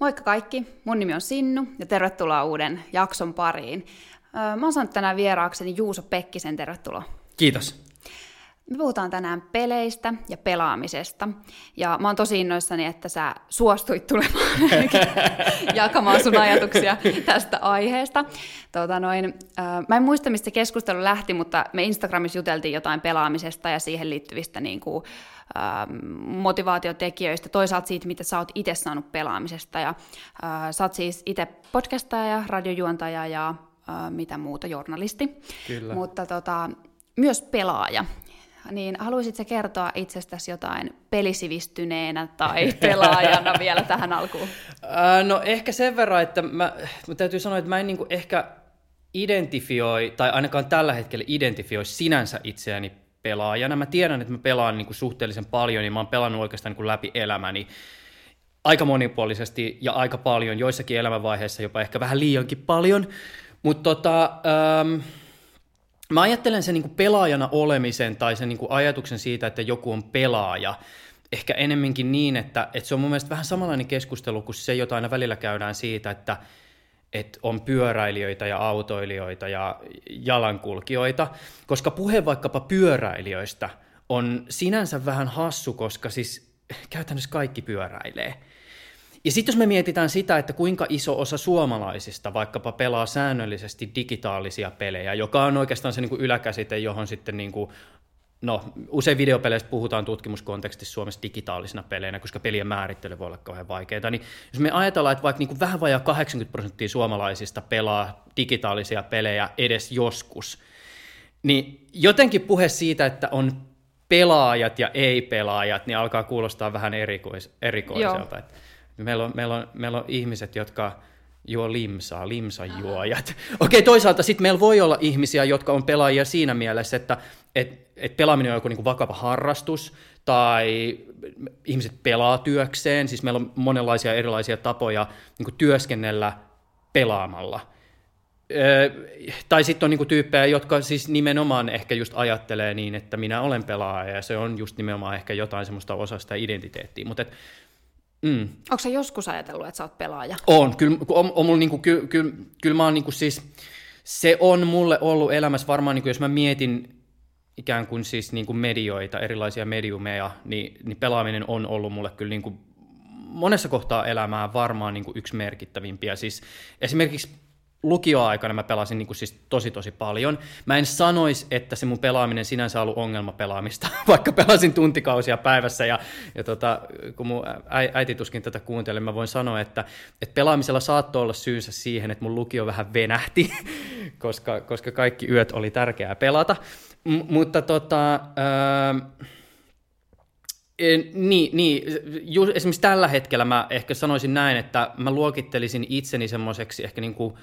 Moikka kaikki, mun nimi on Sinnu ja tervetuloa uuden jakson pariin. Mä oon saanut tänään vieraakseni Juuso Pekkisen, tervetuloa. Kiitos. Me puhutaan tänään peleistä ja pelaamisesta. Ja mä oon tosi innoissani, että sä suostuit tulemaan jakamaan sun ajatuksia tästä aiheesta. Tota noin, äh, mä en muista, mistä keskustelu lähti, mutta me Instagramissa juteltiin jotain pelaamisesta ja siihen liittyvistä niin kuin, äh, motivaatiotekijöistä, toisaalta siitä, mitä sä oot itse saanut pelaamisesta. Ja, äh, sä oot siis itse podcastaja, radiojuontaja ja äh, mitä muuta, journalisti. Kyllä. Mutta tota, myös pelaaja niin haluaisitko kertoa itsestäsi jotain pelisivistyneenä tai pelaajana vielä tähän alkuun? no ehkä sen verran, että mä, mä täytyy sanoa, että mä en niinku ehkä identifioi, tai ainakaan tällä hetkellä identifioi sinänsä itseäni pelaajana. Mä tiedän, että mä pelaan niinku suhteellisen paljon, niin mä oon pelannut oikeastaan niinku läpi elämäni aika monipuolisesti ja aika paljon, joissakin elämänvaiheissa jopa ehkä vähän liiankin paljon. Mutta tota, ähm, mä ajattelen sen niin pelaajana olemisen tai sen niin ajatuksen siitä, että joku on pelaaja, ehkä enemmänkin niin, että, että se on mun mielestä vähän samanlainen keskustelu kuin se, jota aina välillä käydään siitä, että, että on pyöräilijöitä ja autoilijoita ja jalankulkijoita, koska puhe vaikkapa pyöräilijöistä on sinänsä vähän hassu, koska siis käytännössä kaikki pyöräilee. Ja sitten jos me mietitään sitä, että kuinka iso osa suomalaisista vaikkapa pelaa säännöllisesti digitaalisia pelejä, joka on oikeastaan se niin kuin yläkäsite, johon sitten niin kuin, no, usein videopeleistä puhutaan tutkimuskontekstissa Suomessa digitaalisina peleinä, koska pelien määrittely voi olla kauhean vaikeaa, niin jos me ajatellaan, että vaikka niin kuin vähän vajaa 80 prosenttia suomalaisista pelaa digitaalisia pelejä edes joskus, niin jotenkin puhe siitä, että on pelaajat ja ei-pelaajat, niin alkaa kuulostaa vähän erikois, erikoiselta. Että Meillä on, meillä on, meillä on ihmiset, jotka juo limsaa, limsajuojat. Okei, okay, toisaalta sitten meillä voi olla ihmisiä, jotka on pelaajia siinä mielessä, että et, et pelaaminen on joku niinku vakava harrastus, tai ihmiset pelaa työkseen, siis meillä on monenlaisia erilaisia tapoja niinku työskennellä pelaamalla. Öö, tai sitten on niinku tyyppejä, jotka siis nimenomaan ehkä just ajattelee niin, että minä olen pelaaja, ja se on just nimenomaan ehkä jotain semmoista osasta identiteettiä. Mutta Mm. Onko sä joskus ajatellut, että sä oot pelaaja? On, kyllä, on, on mulla niinku, kyllä, kyllä, kyllä mä oon niinku siis, se on mulle ollut elämässä varmaan, niinku, jos mä mietin ikään kuin siis niinku medioita, erilaisia mediumeja, niin, niin pelaaminen on ollut mulle kyllä niinku monessa kohtaa elämää varmaan niinku yksi merkittävimpiä. Siis esimerkiksi lukioaikana mä pelasin niin kuin siis tosi tosi paljon. Mä en sanoisi, että se mun pelaaminen sinänsä ollut ongelma pelaamista, vaikka pelasin tuntikausia päivässä ja, ja tota, kun mun äiti tuskin tätä kuunteli, mä voin sanoa, että, että pelaamisella saattoi olla syynsä siihen, että mun lukio vähän venähti, koska, koska kaikki yöt oli tärkeää pelata. M- mutta tota, öö, niin, niin. Just esimerkiksi tällä hetkellä mä ehkä sanoisin näin, että mä luokittelisin itseni semmoiseksi ehkä niin kuin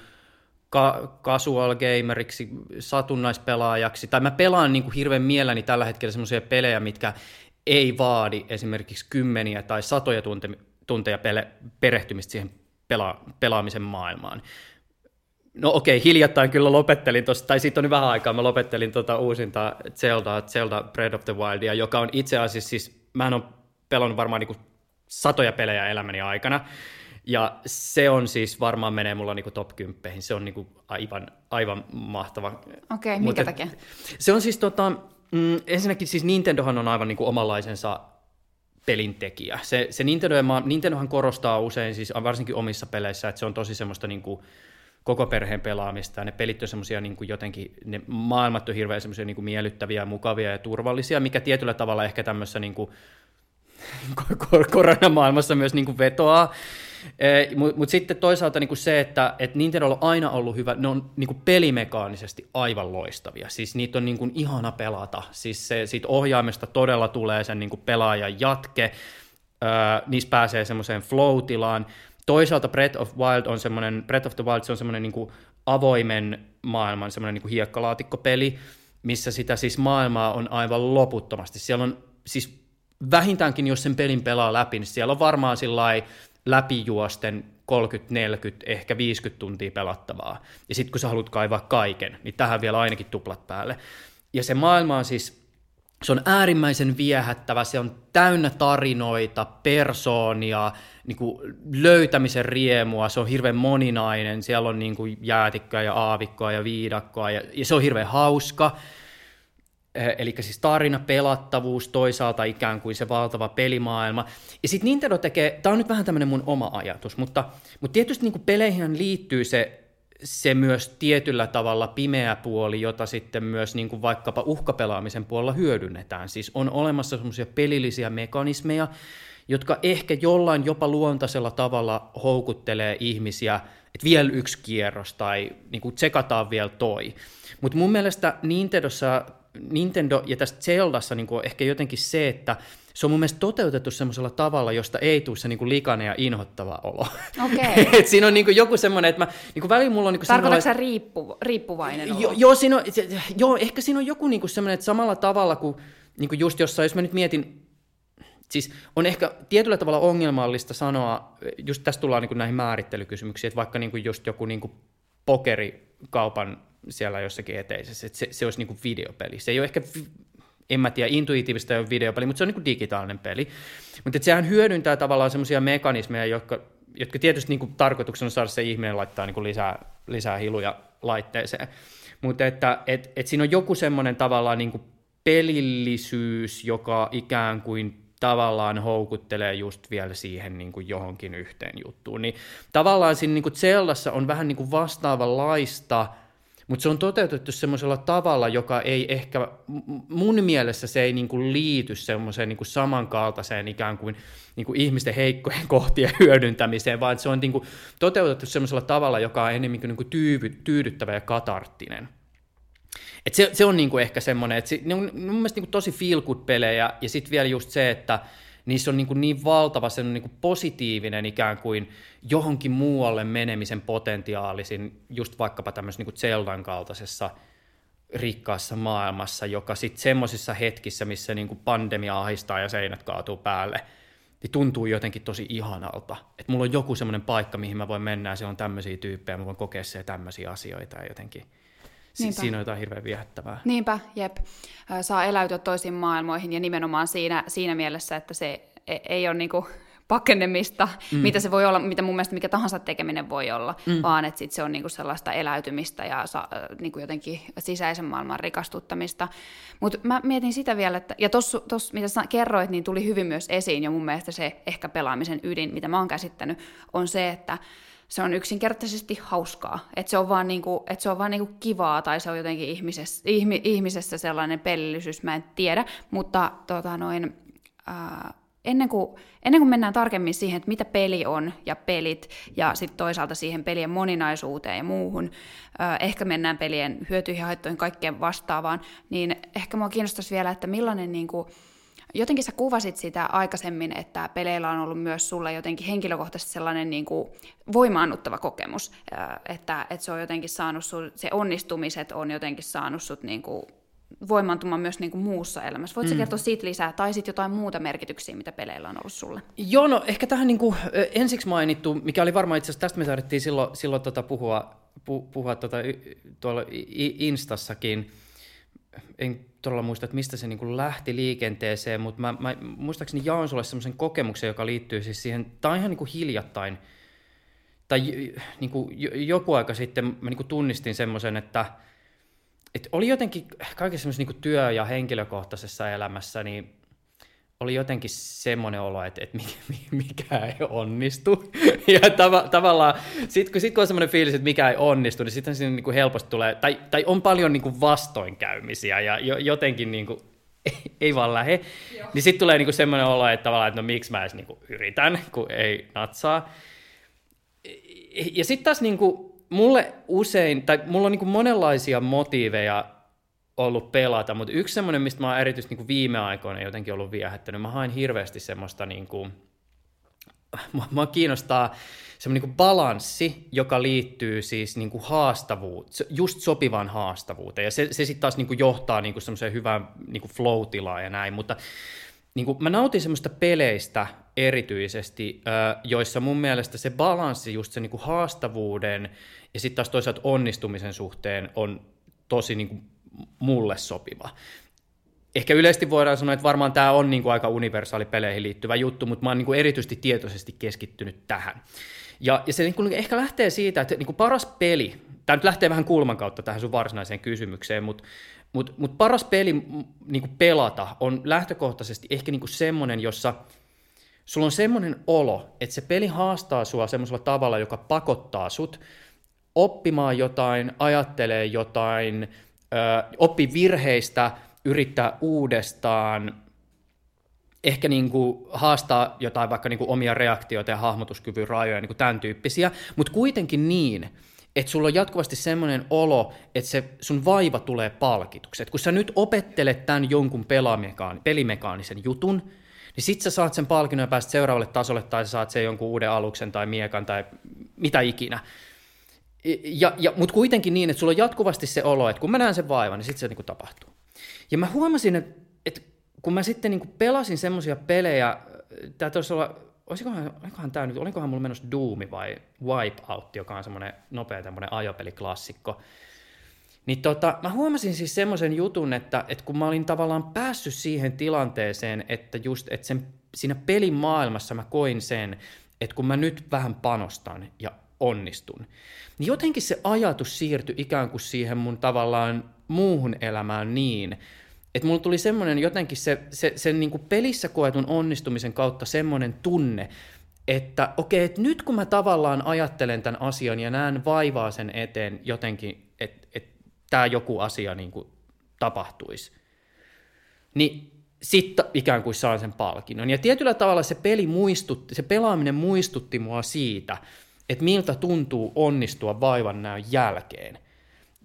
ka- casual gameriksi, satunnaispelaajaksi, tai mä pelaan niin kuin hirveän mielelläni tällä hetkellä semmoisia pelejä, mitkä ei vaadi esimerkiksi kymmeniä tai satoja tunte- tunteja pele- perehtymistä siihen pela- pelaamisen maailmaan. No okei, okay, hiljattain kyllä lopettelin tuossa, tai siitä on vähän aikaa, mä lopettelin tuota uusinta Zelda, Zelda Breath of the Wildia, joka on itse asiassa siis, mä en ole pelannut varmaan niin kuin satoja pelejä elämäni aikana, ja se on siis varmaan menee mulla niinku top 10, se on niinku aivan, aivan mahtava. Okei, okay, minkä takia? Se on siis tota, mm, ensinnäkin siis Nintendohan on aivan niinku omanlaisensa pelintekijä. Se, se Nintendo, Nintendohan korostaa usein, siis varsinkin omissa peleissä, että se on tosi semmoista niinku koko perheen pelaamista, ja ne pelit on semmoisia niin jotenkin, ne maailmat on hirveän semmoisia niin miellyttäviä, mukavia ja turvallisia, mikä tietyllä tavalla ehkä tämmöisessä niin kuin, koronamaailmassa myös niin kuin vetoaa. Mutta mut sitten toisaalta niinku se, että et Nintendo on aina ollut hyvä, ne on niinku pelimekaanisesti aivan loistavia. Siis niitä on niinku ihana pelata. Siis se, siitä ohjaimesta todella tulee sen niinku pelaajan jatke. Öö, niissä pääsee semmoiseen flow-tilaan. Toisaalta Breath of Wild on semmoinen, Breath of the Wild se on semmoinen niinku avoimen maailman semmoinen niinku hiekkalaatikkopeli, missä sitä siis maailmaa on aivan loputtomasti. Siellä on siis vähintäänkin, jos sen pelin pelaa läpi, niin siellä on varmaan sillä läpijuosten 30, 40, ehkä 50 tuntia pelattavaa. Ja sitten kun sä haluat kaivaa kaiken, niin tähän vielä ainakin tuplat päälle. Ja se maailma on siis se on äärimmäisen viehättävä, se on täynnä tarinoita, persoonia, niin kuin löytämisen riemua, se on hirveän moninainen, siellä on niin kuin jäätikköä ja aavikkoa ja viidakkoa ja, ja se on hirveän hauska. Eli siis tarina, pelattavuus, toisaalta ikään kuin se valtava pelimaailma. Ja sitten Nintendo tekee, tämä on nyt vähän tämmöinen mun oma ajatus, mutta, mutta tietysti niin peleihin liittyy se se myös tietyllä tavalla pimeä puoli, jota sitten myös niin kuin vaikkapa uhkapelaamisen puolella hyödynnetään. Siis on olemassa semmoisia pelillisiä mekanismeja, jotka ehkä jollain jopa luontaisella tavalla houkuttelee ihmisiä, että vielä yksi kierros tai niin kuin tsekataan vielä toi. Mutta mun mielestä Nintendossa, Nintendo ja tässä Zeldassa niin ehkä jotenkin se, että se on mun mielestä toteutettu semmoisella tavalla, josta ei tule se niinku likainen ja inhottava olo. Okay. Et siinä on niinku joku semmoinen, että mä, niinku välillä mulla on niinku Tarkoitatko sä riippu, riippuvainen olo? Jo, joo, siinä on, se, joo, ehkä siinä on joku niinku semmoinen, että samalla tavalla kuin niinku just jossain, jos mä nyt mietin, siis on ehkä tietyllä tavalla ongelmallista sanoa, just tässä tullaan niinku näihin määrittelykysymyksiin, että vaikka niinku just joku niinku pokerikaupan siellä jossakin eteisessä, että se, se olisi niinku videopeli. Se ei ole ehkä en mä tiedä, intuitiivista on videopeli, mutta se on niin kuin digitaalinen peli. Mutta sehän hyödyntää tavallaan semmoisia mekanismeja, jotka, jotka tietysti niin kuin tarkoituksena on saada se ihminen laittaa niin kuin lisää, lisää hiluja laitteeseen. Mutta että et, et siinä on joku semmoinen tavallaan niin kuin pelillisyys, joka ikään kuin tavallaan houkuttelee just vielä siihen niin kuin johonkin yhteen juttuun. Niin tavallaan siinä niin kuin on vähän niin kuin vastaavanlaista, mutta se on toteutettu semmoisella tavalla, joka ei ehkä, mun mielessä se ei niinku liity semmoiseen niinku samankaltaiseen ikään kuin niinku ihmisten heikkojen kohtien hyödyntämiseen, vaan se on niinku toteutettu semmoisella tavalla, joka on enemmän niinku tyyvy, tyydyttävä ja katarttinen. Et se, se on niinku ehkä semmoinen, että se, ne on mun mielestä niinku tosi feel good pelejä, ja sitten vielä just se, että niissä on niin, kuin niin valtava sen niin kuin positiivinen ikään kuin johonkin muualle menemisen potentiaalisin, just vaikkapa tämmöisessä niin Zeldan kaltaisessa rikkaassa maailmassa, joka sitten semmoisissa hetkissä, missä niin kuin pandemia ahistaa ja seinät kaatuu päälle, niin tuntuu jotenkin tosi ihanalta. Että mulla on joku semmoinen paikka, mihin mä voin mennä ja siellä on tämmöisiä tyyppejä, mä voin kokea siellä tämmöisiä asioita ja jotenkin Niinpä. Siinä on jotain hirveän viehättävää. Niinpä, jep. Saa eläytyä toisiin maailmoihin ja nimenomaan siinä, siinä mielessä, että se e, ei ole niinku pakenemista, mm. mitä se voi olla, mitä mun mielestä mikä tahansa tekeminen voi olla, mm. vaan että sit se on niinku sellaista eläytymistä ja sa, niinku jotenkin sisäisen maailman rikastuttamista. Mutta mä mietin sitä vielä, että, ja tuossa, mitä sä kerroit, niin tuli hyvin myös esiin, ja mun mielestä se ehkä pelaamisen ydin, mitä mä oon käsittänyt, on se, että se on yksinkertaisesti hauskaa. Että se on vaan, niinku, et se on vaan niinku kivaa tai se on jotenkin ihmisessä, ihmi, ihmisessä sellainen pelillisyys, mä en tiedä. Mutta tota noin, ää, ennen, kuin, ennen kuin mennään tarkemmin siihen, että mitä peli on ja pelit ja sitten toisaalta siihen pelien moninaisuuteen ja muuhun, ää, ehkä mennään pelien hyötyihin, haittoihin, kaikkeen vastaavaan, niin ehkä mua kiinnostaisi vielä, että millainen niinku, Jotenkin sä kuvasit sitä aikaisemmin, että peleillä on ollut myös sulle jotenkin henkilökohtaisesti sellainen niin kuin voimaannuttava kokemus, että, että se on jotenkin saanut sun, se onnistumiset on jotenkin saanut sut niin kuin voimaantumaan myös niin kuin muussa elämässä. Voitko mm. kertoa siitä lisää, tai sitten jotain muuta merkityksiä, mitä peleillä on ollut sulle? Joo, no ehkä tähän niin kuin, ensiksi mainittu, mikä oli varmaan itse asiassa, tästä me taidettiin silloin, silloin tota puhua, pu, puhua tota, tuolla Instassakin, en todella muista, että mistä se niin kuin lähti liikenteeseen, mutta mä, mä muistaakseni jaoin sulle semmoisen kokemuksen, joka liittyy siis siihen, tai ihan niin kuin hiljattain, tai niin kuin joku aika sitten mä niin kuin tunnistin semmoisen, että, että oli jotenkin kaikessa semmoisessa niin työ- ja henkilökohtaisessa elämässä, niin oli jotenkin semmoinen olo, että, että mikä ei onnistu. Ja tav- tavallaan, sitten kun, sit kun on semmoinen fiilis, että mikä ei onnistu, niin sitten siinä niin kuin helposti tulee, tai, tai on paljon niin kuin vastoinkäymisiä ja jo, jotenkin niin kuin, ei, ei vaan lähe. Joo. Niin sitten tulee niin kuin semmoinen olo, että tavallaan, että no miksi mä edes niin kuin yritän, kun ei natsaa. Ja sitten taas niin kuin, mulle usein, tai mulla on niin kuin monenlaisia motiiveja ollut pelata, mutta yksi semmoinen, mistä mä oon erityisesti niin kuin viime aikoina jotenkin ollut viehättänyt, mä hain hirveästi semmoista, niin kuin, mä kiinnostaa semmoinen niin balanssi, joka liittyy siis niin kuin haastavuuteen, just sopivaan haastavuuteen, ja se, se sitten taas niin kuin johtaa niin kuin semmoiseen hyvään niin kuin flow-tilaan ja näin, mutta niin kuin, mä nautin semmoista peleistä erityisesti, joissa mun mielestä se balanssi, just se niin kuin haastavuuden ja sitten taas toisaalta onnistumisen suhteen on tosi niin kuin mulle sopiva. ehkä yleisesti voidaan sanoa, että varmaan tämä on niin kuin aika universaali peleihin liittyvä juttu, mutta mä oon niin kuin erityisesti tietoisesti keskittynyt tähän. Ja, ja se niin kuin ehkä lähtee siitä, että niin kuin paras peli, tämä nyt lähtee vähän kulman kautta tähän sun varsinaiseen kysymykseen, mutta mutta mut paras peli niin kuin pelata on lähtökohtaisesti ehkä niin kuin semmoinen, jossa sulla on semmoinen olo, että se peli haastaa sua semmoisella tavalla, joka pakottaa sut oppimaan jotain, ajattelee jotain, oppi virheistä, yrittää uudestaan, ehkä niin kuin haastaa jotain vaikka niin kuin omia reaktioita ja hahmotuskyvyn rajoja, niin kuin tämän tyyppisiä, mutta kuitenkin niin, että sulla on jatkuvasti semmoinen olo, että se sun vaiva tulee palkituksi. Et kun sä nyt opettelet tämän jonkun pelimekaanisen jutun, niin sit sä saat sen palkinnon ja pääset seuraavalle tasolle, tai sä saat sen jonkun uuden aluksen tai miekan tai mitä ikinä. Ja, ja, Mutta kuitenkin niin, että sulla on jatkuvasti se olo, että kun mä näen sen vaivan, niin sitten se niin tapahtuu. Ja mä huomasin, että, että kun mä sitten niin pelasin semmoisia pelejä, tämä taisi olla, olisikohan, olikohan tämä nyt, olikohan mulla menossa Doomi vai Wipeout, joka on semmoinen nopea tämmöinen ajopeliklassikko, niin tota, mä huomasin siis semmoisen jutun, että, että kun mä olin tavallaan päässyt siihen tilanteeseen, että just, että sen, siinä pelin maailmassa mä koin sen, että kun mä nyt vähän panostan ja onnistun, niin jotenkin se ajatus siirtyi ikään kuin siihen mun tavallaan muuhun elämään niin, että mulla tuli semmoinen jotenkin se, se, sen niin kuin pelissä koetun onnistumisen kautta semmoinen tunne, että okei, että nyt kun mä tavallaan ajattelen tämän asian ja näen vaivaa sen eteen jotenkin, että, että tämä joku asia niin kuin tapahtuisi, niin sitten ikään kuin saan sen palkinnon. Ja tietyllä tavalla se peli muistutti, se pelaaminen muistutti mua siitä, että miltä tuntuu onnistua vaivan näön jälkeen.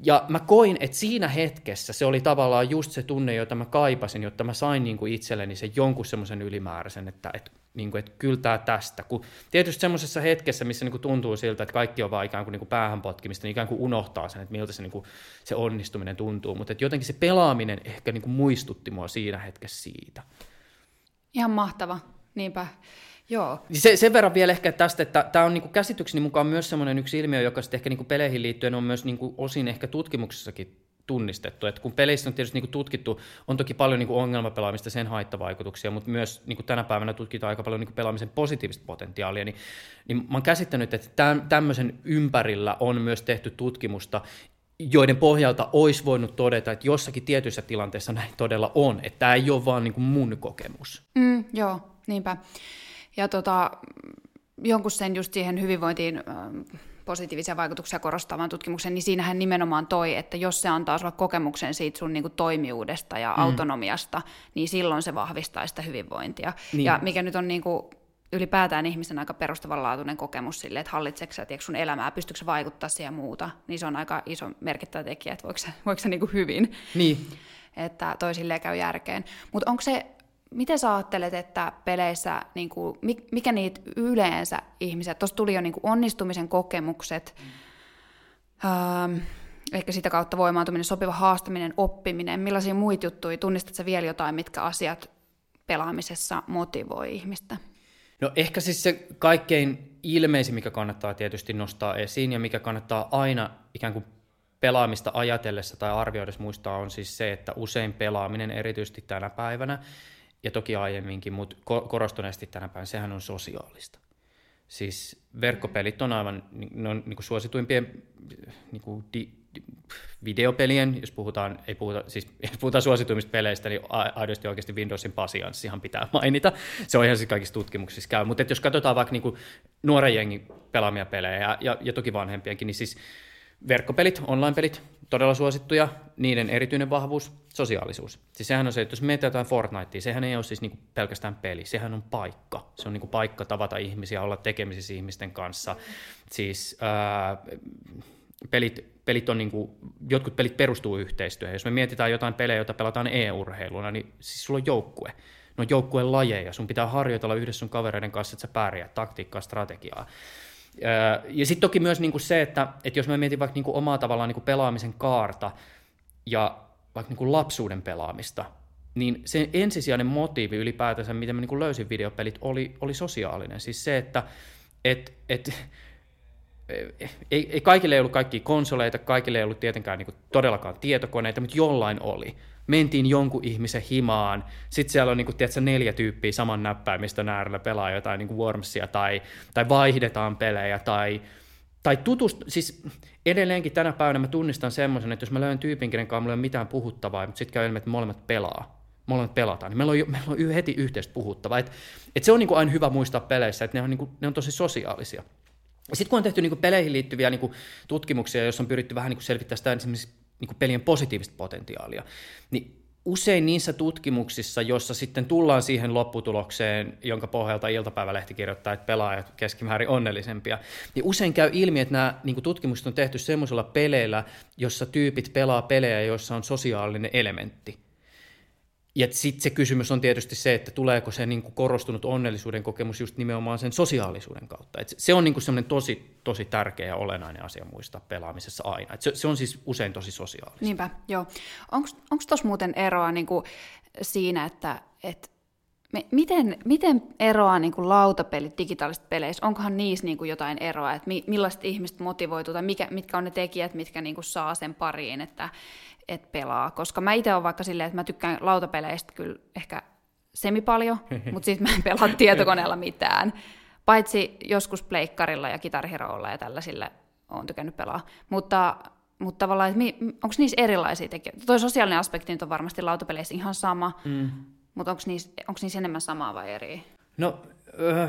Ja mä koin, että siinä hetkessä se oli tavallaan just se tunne, jota mä kaipasin, jotta mä sain niin kuin itselleni sen jonkun semmoisen ylimääräisen, että, että, niin kuin, että kyltää tästä. Kun tietysti semmoisessa hetkessä, missä niin kuin tuntuu siltä, että kaikki on vaan ikään kuin, niin kuin päähän potkimista, niin ikään kuin unohtaa sen, että miltä se, niin kuin, se onnistuminen tuntuu. Mutta että jotenkin se pelaaminen ehkä niin kuin muistutti mua siinä hetkessä siitä. Ihan mahtava, niinpä. Joo. Se, sen verran vielä ehkä tästä, että tämä on niinku käsitykseni mukaan myös sellainen yksi ilmiö, joka sitten ehkä niinku peleihin liittyen on myös niinku osin ehkä tutkimuksessakin tunnistettu. Et kun peleissä on tietysti niinku tutkittu, on toki paljon niinku ongelmapelaamista, sen haittavaikutuksia, mutta myös niinku tänä päivänä tutkitaan aika paljon niinku pelaamisen positiivista potentiaalia, niin, niin mä oon käsittänyt, että tämän, tämmöisen ympärillä on myös tehty tutkimusta, joiden pohjalta olisi voinut todeta, että jossakin tietyissä tilanteissa näin todella on, että tämä ei ole vaan niinku mun kokemus. Mm, joo, niinpä. Ja tota, jonkun sen just siihen hyvinvointiin positiivisia vaikutuksia korostavan tutkimuksen, niin siinähän nimenomaan toi, että jos se antaa sulle kokemuksen siitä sun niinku toimijuudesta ja mm. autonomiasta, niin silloin se vahvistaa sitä hyvinvointia. Niin. Ja mikä nyt on niinku ylipäätään ihmisen aika perustavanlaatuinen kokemus sille, että hallitseeko sä sun elämää, pystyykö vaikuttaa siihen muuta, niin se on aika iso merkittävä tekijä, että voiko se, voiko se niinku hyvin. Niin. Että toisilleen käy järkeen. Mutta onko se miten sä ajattelet, että peleissä, niin kuin, mikä niitä yleensä ihmiset, tuossa tuli jo niin kuin onnistumisen kokemukset, mm. ähm, ehkä sitä kautta voimaantuminen, sopiva haastaminen, oppiminen, millaisia muita juttuja, tunnistatko vielä jotain, mitkä asiat pelaamisessa motivoi ihmistä? No ehkä siis se kaikkein ilmeisin, mikä kannattaa tietysti nostaa esiin ja mikä kannattaa aina ikään kuin pelaamista ajatellessa tai arvioidessa muistaa on siis se, että usein pelaaminen erityisesti tänä päivänä ja toki aiemminkin, mutta korostuneesti tänä päivänä, sehän on sosiaalista. Siis verkkopelit on aivan ne on niin kuin suosituimpien niin kuin di, di, videopelien, jos puhutaan, ei puhuta, siis jos puhutaan suosituimmista peleistä, niin aidosti oikeasti Windowsin pasianssihan pitää mainita. Se on ihan siis kaikissa tutkimuksissa käy. Mutta jos katsotaan vaikka niin kuin nuoren jengin pelaamia pelejä ja, ja, ja toki vanhempiakin, niin siis verkkopelit, online-pelit, todella suosittuja, niiden erityinen vahvuus, sosiaalisuus. Siis sehän on se, että jos mietitään jotain Fortnitea, sehän ei ole siis niinku pelkästään peli, sehän on paikka. Se on niinku paikka tavata ihmisiä, olla tekemisissä ihmisten kanssa. Siis ää, pelit, pelit on niinku, jotkut pelit perustuu yhteistyöhön. Jos me mietitään jotain pelejä, joita pelataan e-urheiluna, niin siis sulla on joukkue. No joukkueen lajeja, sun pitää harjoitella yhdessä sun kavereiden kanssa, että sä pärjää, taktiikkaa, strategiaa. Ja sitten toki myös niin kuin se, että, että jos mä mietin vaikka niin kuin omaa tavallaan niin kuin pelaamisen kaarta ja vaikka niin kuin lapsuuden pelaamista, niin se ensisijainen motiivi ylipäätänsä, miten mä niin kuin löysin videopelit, oli, oli sosiaalinen. Siis se, että et, et, ei, ei kaikille ei ollut kaikki konsoleita, kaikille ei ollut tietenkään niin kuin todellakaan tietokoneita, mutta jollain oli. Mentiin jonkun ihmisen himaan, sitten siellä on niin kuin, tiedätkö, neljä tyyppiä saman näppäimistön äärellä pelaa jotain niin kuin Wormsia, tai, tai vaihdetaan pelejä, tai, tai tutust, siis edelleenkin tänä päivänä mä tunnistan semmoisen, että jos mä löydän tyypin, kenen kanssa mulla ei ole mitään puhuttavaa, mutta sitten käy ilmi, että molemmat pelaa, molemmat pelataan, niin meillä on, meillä on heti yhteistä puhuttavaa. Et, et se on niin kuin aina hyvä muistaa peleissä, että ne on, niin kuin, ne on tosi sosiaalisia. Sitten kun on tehty niin kuin peleihin liittyviä niin kuin tutkimuksia, joissa on pyritty vähän niin kuin selvittämään sitä esimerkiksi niin kuin pelien positiivista potentiaalia, niin usein niissä tutkimuksissa, jossa sitten tullaan siihen lopputulokseen, jonka pohjalta iltapäivälehti kirjoittaa, että pelaajat keskimäärin onnellisempia, niin usein käy ilmi, että nämä niin tutkimukset on tehty semmoisilla peleillä, jossa tyypit pelaa pelejä, joissa on sosiaalinen elementti. Ja sitten se kysymys on tietysti se, että tuleeko se niin kuin korostunut onnellisuuden kokemus just nimenomaan sen sosiaalisuuden kautta. Et se on niin semmoinen tosi, tosi tärkeä ja olennainen asia muistaa pelaamisessa aina. Et se, se on siis usein tosi sosiaalista. Niinpä, joo. Onko tuossa muuten eroa niin kuin siinä, että et me, miten, miten eroaa niin kuin lautapelit digitaalisista peleissä? Onkohan niissä niin kuin jotain eroa, että mi, millaiset ihmiset motivoituu tai mikä, mitkä on ne tekijät, mitkä niin kuin saa sen pariin, että et pelaa? Koska mä itse olen vaikka silleen, että mä tykkään lautapeleistä kyllä ehkä semi paljon, mutta sitten mä en pelaa tietokoneella mitään. Paitsi joskus pleikkarilla ja kitarihiroilla ja tällaisille olen tykännyt pelaa. Mutta, mutta tavallaan, onko niissä erilaisia tekijöitä? Tuo sosiaalinen aspekti nyt on varmasti lautapeleissä ihan sama, mm mutta onko niissä, niissä enemmän samaa vai eri? No, öö,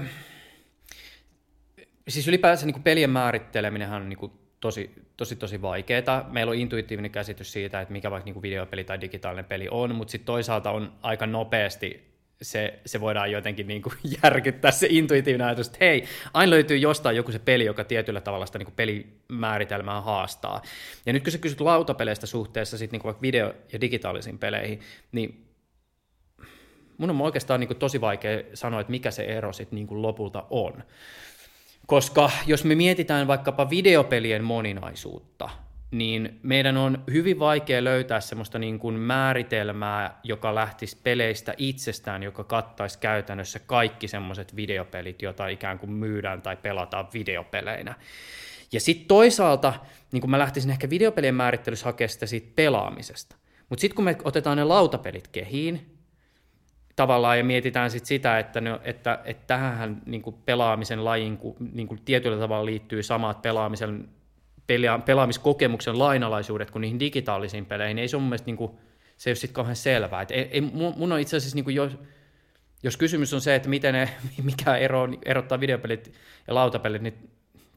siis ylipäänsä niin pelien määritteleminen on niin tosi, tosi, tosi vaikeaa. Meillä on intuitiivinen käsitys siitä, että mikä vaikka niin videopeli tai digitaalinen peli on, mutta sitten toisaalta on aika nopeasti se, se voidaan jotenkin niin kuin järkyttää se intuitiivinen ajatus, että hei, aina löytyy jostain joku se peli, joka tietyllä tavalla sitä niin pelimääritelmää haastaa. Ja nyt kun sä kysyt lautapeleistä suhteessa sit niin kuin vaikka video- ja digitaalisiin peleihin, niin mun on oikeastaan niin kuin tosi vaikea sanoa, että mikä se ero sitten niin lopulta on. Koska jos me mietitään vaikkapa videopelien moninaisuutta, niin meidän on hyvin vaikea löytää semmoista niin kuin määritelmää, joka lähtisi peleistä itsestään, joka kattaisi käytännössä kaikki semmoiset videopelit, joita ikään kuin myydään tai pelataan videopeleinä. Ja sitten toisaalta, niin kuin mä lähtisin ehkä videopelien määrittelyssä hakemaan sitä siitä pelaamisesta. Mutta sitten kun me otetaan ne lautapelit kehiin, tavallaan ja mietitään sit sitä, että, ne, että, että tähän niin pelaamisen lajin niin tietyllä tavalla liittyy samat pelaamisen, pela, pelaamiskokemuksen lainalaisuudet kuin niihin digitaalisiin peleihin, niin ei se mun mielestä niin kuin, se ei ole sitten kauhean selvää. Et ei, ei, mun on itse asiassa, niin jos, jos kysymys on se, että miten ne, mikä ero, erottaa videopelit ja lautapelit, niin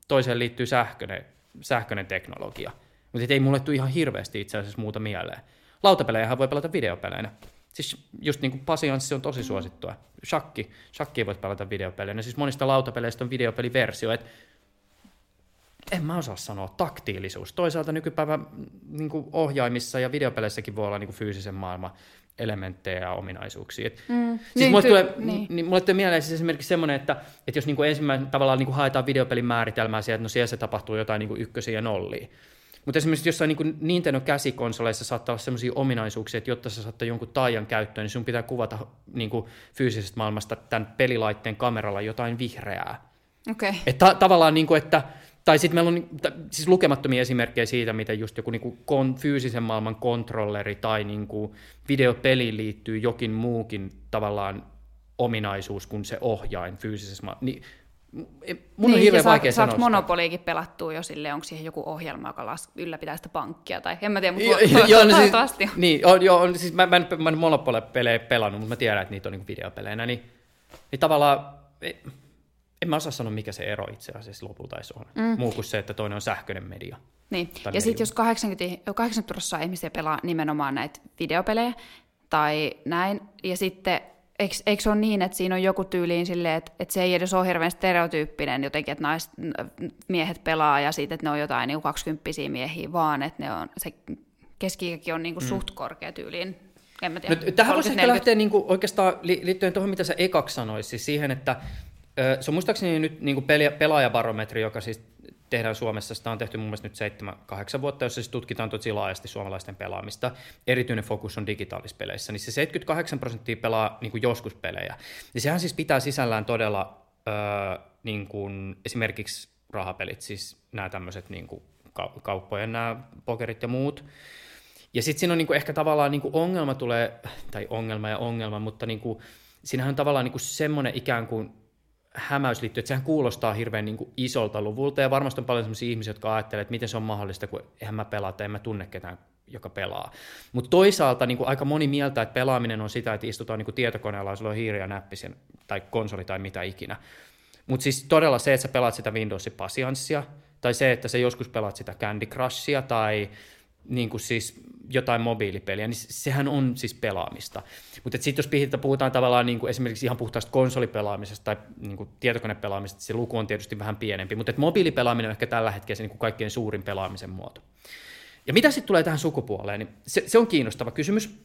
toiseen liittyy sähköinen, sähköinen teknologia. Mutta ei mulle tule ihan hirveästi itse asiassa muuta mieleen. Lautapelejähän voi pelata videopeleinä. Siis just niin kuin pasianssi on tosi suosittua. Shakki, shakki voit pelata videopelejä. Siis monista lautapeleistä on videopeliversio, että en mä osaa sanoa, taktiilisuus. Toisaalta nykypäivän niin kuin ohjaimissa ja videopeleissäkin voi olla niin kuin fyysisen maailman elementtejä ja ominaisuuksia. Et, mm. Siis niin, mulle, tulee, niin. Niin, mulle tulee mieleen siis esimerkiksi semmoinen, että, että jos niin kuin ensimmäinen tavallaan niin kuin haetaan videopelin määritelmää sieltä, että no siellä se tapahtuu jotain niin kuin ykkösiä ja nollia. Mutta esimerkiksi jossain niin Nintendo käsikonsoleissa saattaa olla sellaisia ominaisuuksia, että jotta sä saattaa jonkun taajan käyttöön, niin sun pitää kuvata niin kuin fyysisestä maailmasta tämän pelilaitteen kameralla jotain vihreää. Okay. Että ta- tavallaan, niin kuin, että tai sitten meillä on siis lukemattomia esimerkkejä siitä, miten just joku niin kuin kon, fyysisen maailman kontrolleri tai niin kuin videopeliin liittyy jokin muukin tavallaan ominaisuus kuin se ohjain fyysisessä maailmassa. Niin Mun niin, on hirveän vaikea sanoa Monopoliikin pelattua jo sille, onko siihen joku ohjelma, joka las, ylläpitää sitä pankkia, tai en mä tiedä, mutta jo, jo, no siis, niin, on, jo, on, siis mä, mä, en, mä en Monopoly-pelejä pelannut, mutta mä tiedän, että niitä on niin videopelejä, niin, niin tavallaan en mä osaa sanoa, mikä se ero itse asiassa lopulta on. Mm. Muu kuin se, että toinen on sähköinen media. Niin, ja sitten jos 80, 80 prosenttia ihmisiä pelaa nimenomaan näitä videopelejä, tai näin, ja sitten eikö, eikö se ole niin, että siinä on joku tyyliin silleen, että, että se ei edes ole hirveän stereotyyppinen jotenkin, että nais, miehet pelaa ja siitä, että ne on jotain niin 20 miehiä, vaan että ne on, se keski on niin kuin mm. suht korkea tyyliin. En mä tiedä. No, tähän voisi ehkä lähteä niin kuin oikeastaan liittyen tuohon, mitä sä ekaksi sanoisit, siis siihen, että se on muistaakseni nyt niin kuin pelaajabarometri, joka siis tehdään Suomessa, sitä on tehty mun mielestä nyt 7-8 vuotta, jossa siis tutkitaan tosi laajasti suomalaisten pelaamista. Erityinen fokus on digitaalispeleissä, niin se 78 prosenttia pelaa niin kuin joskus pelejä. Ja sehän siis pitää sisällään todella öö, niin kuin esimerkiksi rahapelit, siis nämä tämmöiset niin kuin kauppojen nämä pokerit ja muut. Ja sitten siinä on niinku ehkä tavallaan niinku ongelma tulee, tai ongelma ja ongelma, mutta niinku, siinähän on tavallaan niinku semmoinen ikään kuin hämäys liittyy, että sehän kuulostaa hirveän niin kuin isolta luvulta, ja varmasti on paljon sellaisia ihmisiä, jotka ajattelee, että miten se on mahdollista, kun eihän mä pelaa, tai en mä tunne ketään, joka pelaa. Mutta toisaalta niin kuin aika moni mieltä, että pelaaminen on sitä, että istutaan niin kuin tietokoneella, ja sulla on hiiri ja näppi tai konsoli tai mitä ikinä. Mutta siis todella se, että sä pelaat sitä Windowsin pasianssia, tai se, että sä joskus pelaat sitä Candy Crushia, tai niin kuin siis jotain mobiilipeliä, niin sehän on siis pelaamista. Mutta sitten jos puhutaan tavallaan niin kuin esimerkiksi ihan puhtaasta konsolipelaamisesta tai niin kuin tietokonepelaamisesta, se luku on tietysti vähän pienempi, mutta mobiilipelaaminen on ehkä tällä hetkellä se niin kuin kaikkein suurin pelaamisen muoto. Ja mitä sitten tulee tähän sukupuoleen, niin se, se on kiinnostava kysymys.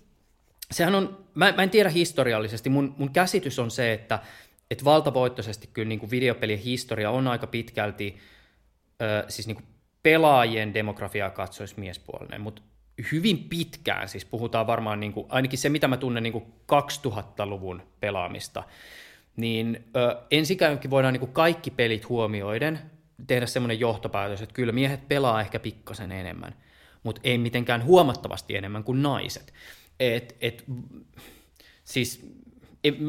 Sehän on, mä, mä en tiedä historiallisesti, mun, mun käsitys on se, että, että valtavoittoisesti kyllä niin kuin videopelien historia on aika pitkälti ö, siis niin kuin pelaajien demografiaa katsoisi miespuolinen, mutta hyvin pitkään, siis puhutaan varmaan niin kuin, ainakin se, mitä mä tunnen niin kuin 2000-luvun pelaamista, niin ö, ensikäynkin voidaan niin kuin kaikki pelit huomioiden tehdä semmoinen johtopäätös, että kyllä miehet pelaa ehkä pikkasen enemmän, mutta ei mitenkään huomattavasti enemmän kuin naiset. Et, et, siis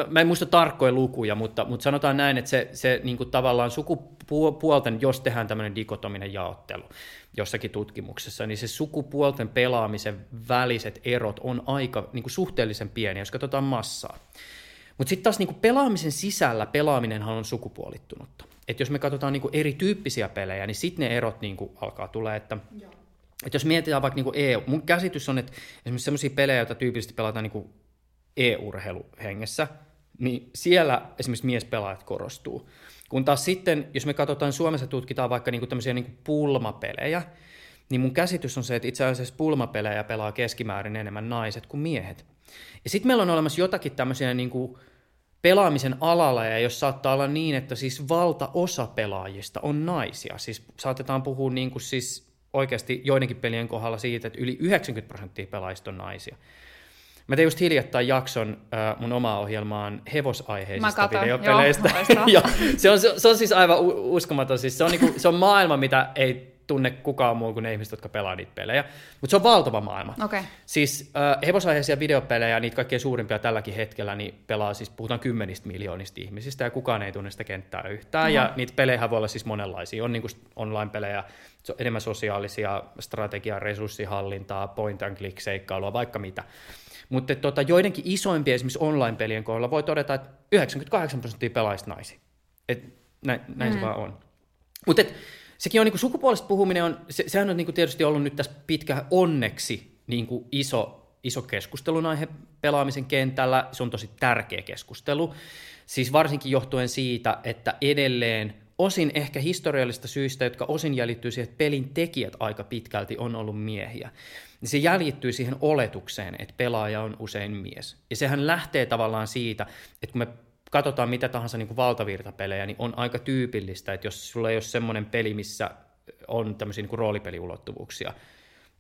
mä en muista tarkkoja lukuja, mutta, mutta sanotaan näin, että se, se niin kuin tavallaan sukupuolten, jos tehdään tämmöinen dikotominen jaottelu jossakin tutkimuksessa, niin se sukupuolten pelaamisen väliset erot on aika niin kuin suhteellisen pieniä, jos katsotaan massaa. Mutta sitten taas niin kuin pelaamisen sisällä pelaaminenhan on sukupuolittunutta. Et jos me katsotaan niin kuin erityyppisiä pelejä, niin sitten ne erot niin kuin alkaa tulla, että että jos mietitään vaikka niin EU, mun käsitys on, että esimerkiksi sellaisia pelejä, joita tyypillisesti pelataan niin e-urheiluhengessä, niin siellä esimerkiksi miespelaajat korostuu. Kun taas sitten, jos me katsotaan Suomessa tutkitaan vaikka niinku tämmöisiä niinku pulmapelejä, niin mun käsitys on se, että itse asiassa pulmapelejä pelaa keskimäärin enemmän naiset kuin miehet. Ja sitten meillä on olemassa jotakin tämmöisiä niinku pelaamisen alalla, ja jos saattaa olla niin, että siis valtaosa pelaajista on naisia. Siis saatetaan puhua niinku siis oikeasti joidenkin pelien kohdalla siitä, että yli 90 prosenttia pelaajista on naisia. Mä tein just hiljattain jakson äh, mun omaa ohjelmaan hevosaiheisista videopeleistä. Joo, se, on, se, se on siis aivan uskomaton. Siis se, on niinku, se on maailma, mitä ei tunne kukaan muu kuin ne ihmiset, jotka pelaa niitä pelejä. Mutta se on valtava maailma. Okay. Siis äh, hevosaiheisia videopelejä, niitä kaikkein suurimpia tälläkin hetkellä, niin pelaa siis, puhutaan kymmenistä miljoonista ihmisistä, ja kukaan ei tunne sitä kenttää yhtään. Uh-huh. Ja niitä pelejä voi olla siis monenlaisia. On niinku online-pelejä, enemmän sosiaalisia, strategiaa, resurssihallintaa, point and click seikkailua, vaikka mitä. Mutta tota, joidenkin isoimpien esimerkiksi online-pelien kohdalla voi todeta, että 98 prosenttia pelaajista naisia. Et näin, näin mm. se vaan on. Mutta sekin on niinku sukupuolesta puhuminen, on, se, sehän on niinku tietysti ollut nyt tässä pitkä onneksi niinku iso, iso keskustelun aihe pelaamisen kentällä. Se on tosi tärkeä keskustelu. Siis varsinkin johtuen siitä, että edelleen osin ehkä historiallista syistä, jotka osin jäljittyy siihen, että pelin tekijät aika pitkälti on ollut miehiä niin se jäljittyy siihen oletukseen, että pelaaja on usein mies. Ja sehän lähtee tavallaan siitä, että kun me katsotaan mitä tahansa niin kuin valtavirtapelejä, niin on aika tyypillistä, että jos sulla ei ole semmoinen peli, missä on tämmöisiä niin kuin roolipeliulottuvuuksia,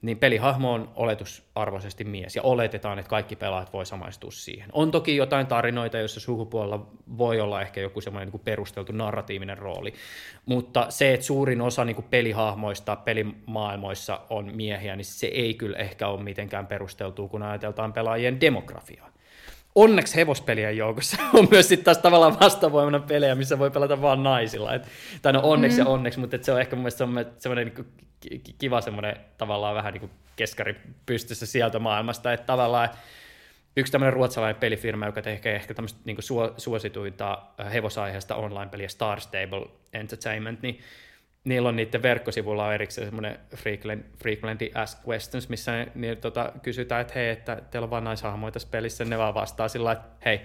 niin pelihahmo on oletusarvoisesti mies, ja oletetaan, että kaikki pelaajat voi samaistua siihen. On toki jotain tarinoita, joissa sukupuolella voi olla ehkä joku semmoinen niin perusteltu narratiivinen rooli, mutta se, että suurin osa niin kuin pelihahmoista pelimaailmoissa on miehiä, niin se ei kyllä ehkä ole mitenkään perusteltu, kun ajateltaan pelaajien demografiaa. Onneksi hevospelien joukossa on myös sitten taas tavallaan vastavoimana pelejä, missä voi pelata vain naisilla. Et, tai no onneksi mm-hmm. ja onneksi, mutta se on ehkä mun mielestä semmoinen niin kiva semmoinen tavallaan vähän niin kuin keskari pystyssä sieltä maailmasta, että tavallaan yksi tämmöinen ruotsalainen pelifirma, joka tekee ehkä tämmöistä niin suosituinta hevosaiheesta online-peliä Star Stable Entertainment, niin niillä on niiden verkkosivulla on erikseen semmoinen frequently asked questions, missä ne, niin, tota, kysytään, että hei, että teillä on vain naishahmoja tässä pelissä, ne vaan vastaa sillä että hei,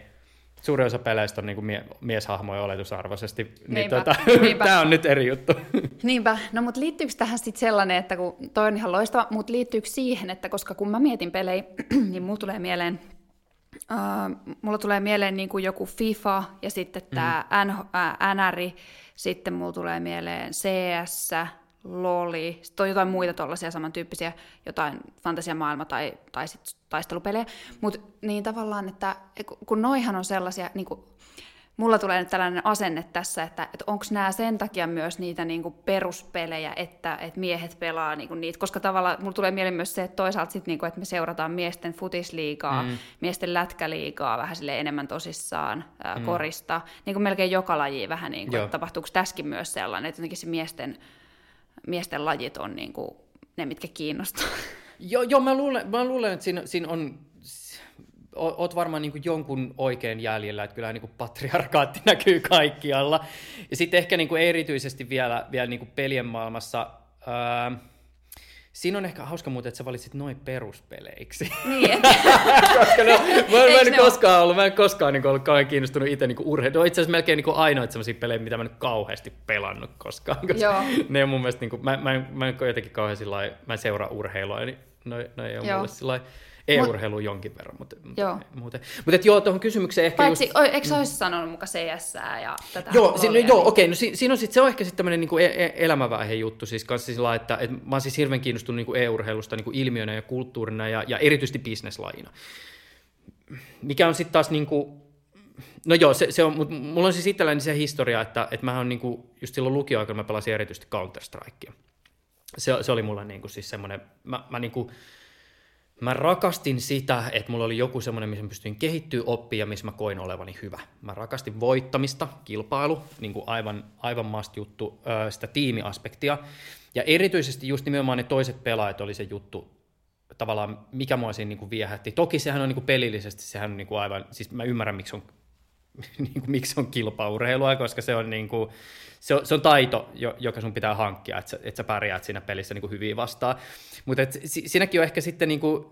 suurin osa peleistä on niin mie- mieshahmoja oletusarvoisesti, niin tota, tämä on nyt eri juttu. Niinpä, no mutta liittyykö tähän sitten sellainen, että kun toi on ihan loistava, mutta liittyykö siihen, että koska kun mä mietin pelejä, niin mulla tulee mieleen Uh, mulla tulee mieleen niin kuin joku FIFA ja sitten tämä mm. NR, sitten mulla tulee mieleen CS, loli, sitten on jotain muita tuollaisia samantyyppisiä, jotain fantasiamaailma- tai, tai sit taistelupelejä, mutta niin tavallaan, että kun noihan on sellaisia, niin kuin, mulla tulee nyt tällainen asenne tässä, että, että onko nämä sen takia myös niitä niinku peruspelejä, että, että miehet pelaa niinku niitä, koska tavallaan mulla tulee mieleen myös se, että toisaalta sit niinku, että me seurataan miesten futisliigaa, mm. miesten lätkäliigaa vähän sille enemmän tosissaan, ää, mm. korista, niin kuin melkein joka laji vähän, niin kuin, että tapahtuuko tässäkin myös sellainen, että jotenkin se miesten, miesten lajit on niinku ne, mitkä kiinnostaa. Joo, jo, mä, luulen, mä luulen, että siinä, siinä on oot varmaan niin kuin jonkun oikein jäljellä, että kyllä niin kuin patriarkaatti näkyy kaikkialla. Ja sitten ehkä niin kuin erityisesti vielä, vielä niin kuin pelien maailmassa, ää, Siinä on ehkä hauska muuten, että sä valitsit noin peruspeleiksi. Niin, Koska no, mä, mä, en koskaan ollut, mä en koskaan niin ollut kauhean kiinnostunut itse niin urheilu. No, itse asiassa melkein niin ainoita sellaisia pelejä, mitä mä nyt kauheasti pelannut koskaan. Koska Joo. ne on mun mielestä, niin kuin, mä, mä, en, mä en jotenkin kauhean sillä mä en seuraa urheilua, niin no, no ei ole Joo. mulle sillä E-urheilu Mut, jonkin verran, mutta, joo. muuten. Mutta et joo, tuohon kysymykseen ehkä Paitsi, just... eikö sä olisi sanonut muka CS ja tätä Joo, si, no, joo niin... okei, no si, siinä on sit, se on ehkä sitten tämmöinen niinku e- e- elämävaihe juttu, siis kanssa sillä että et mä oon siis hirveän kiinnostunut niinku e-urheilusta niinku ilmiönä ja kulttuurina ja, ja erityisesti bisneslajina. Mikä on sitten taas niinku, No joo, se, se on, mutta mulla on siis itselläni se historia, että, että mä oon niinku, just silloin lukioaikana mä pelasin erityisesti Counter-Strikea. Se, se oli mulla niinku siis semmoinen, mä, mä niinku, Mä rakastin sitä, että mulla oli joku semmoinen, missä mä pystyin kehittyä oppia, missä mä koin olevani hyvä. Mä rakastin voittamista, kilpailu, niin kuin aivan, aivan must juttu, sitä tiimiaspektia. Ja erityisesti just nimenomaan ne toiset pelaajat oli se juttu, tavallaan mikä mua siinä niin kuin viehätti. Toki sehän on niin kuin pelillisesti, sehän on niin kuin aivan, siis mä ymmärrän miksi on, niin kuin, miksi on kilpaurheilua, koska se on niin kuin, se on, se on taito, joka sun pitää hankkia, että sä, että sä pärjäät siinä pelissä niin kuin hyvin vastaan. Mutta siinäkin on ehkä sitten niin kuin,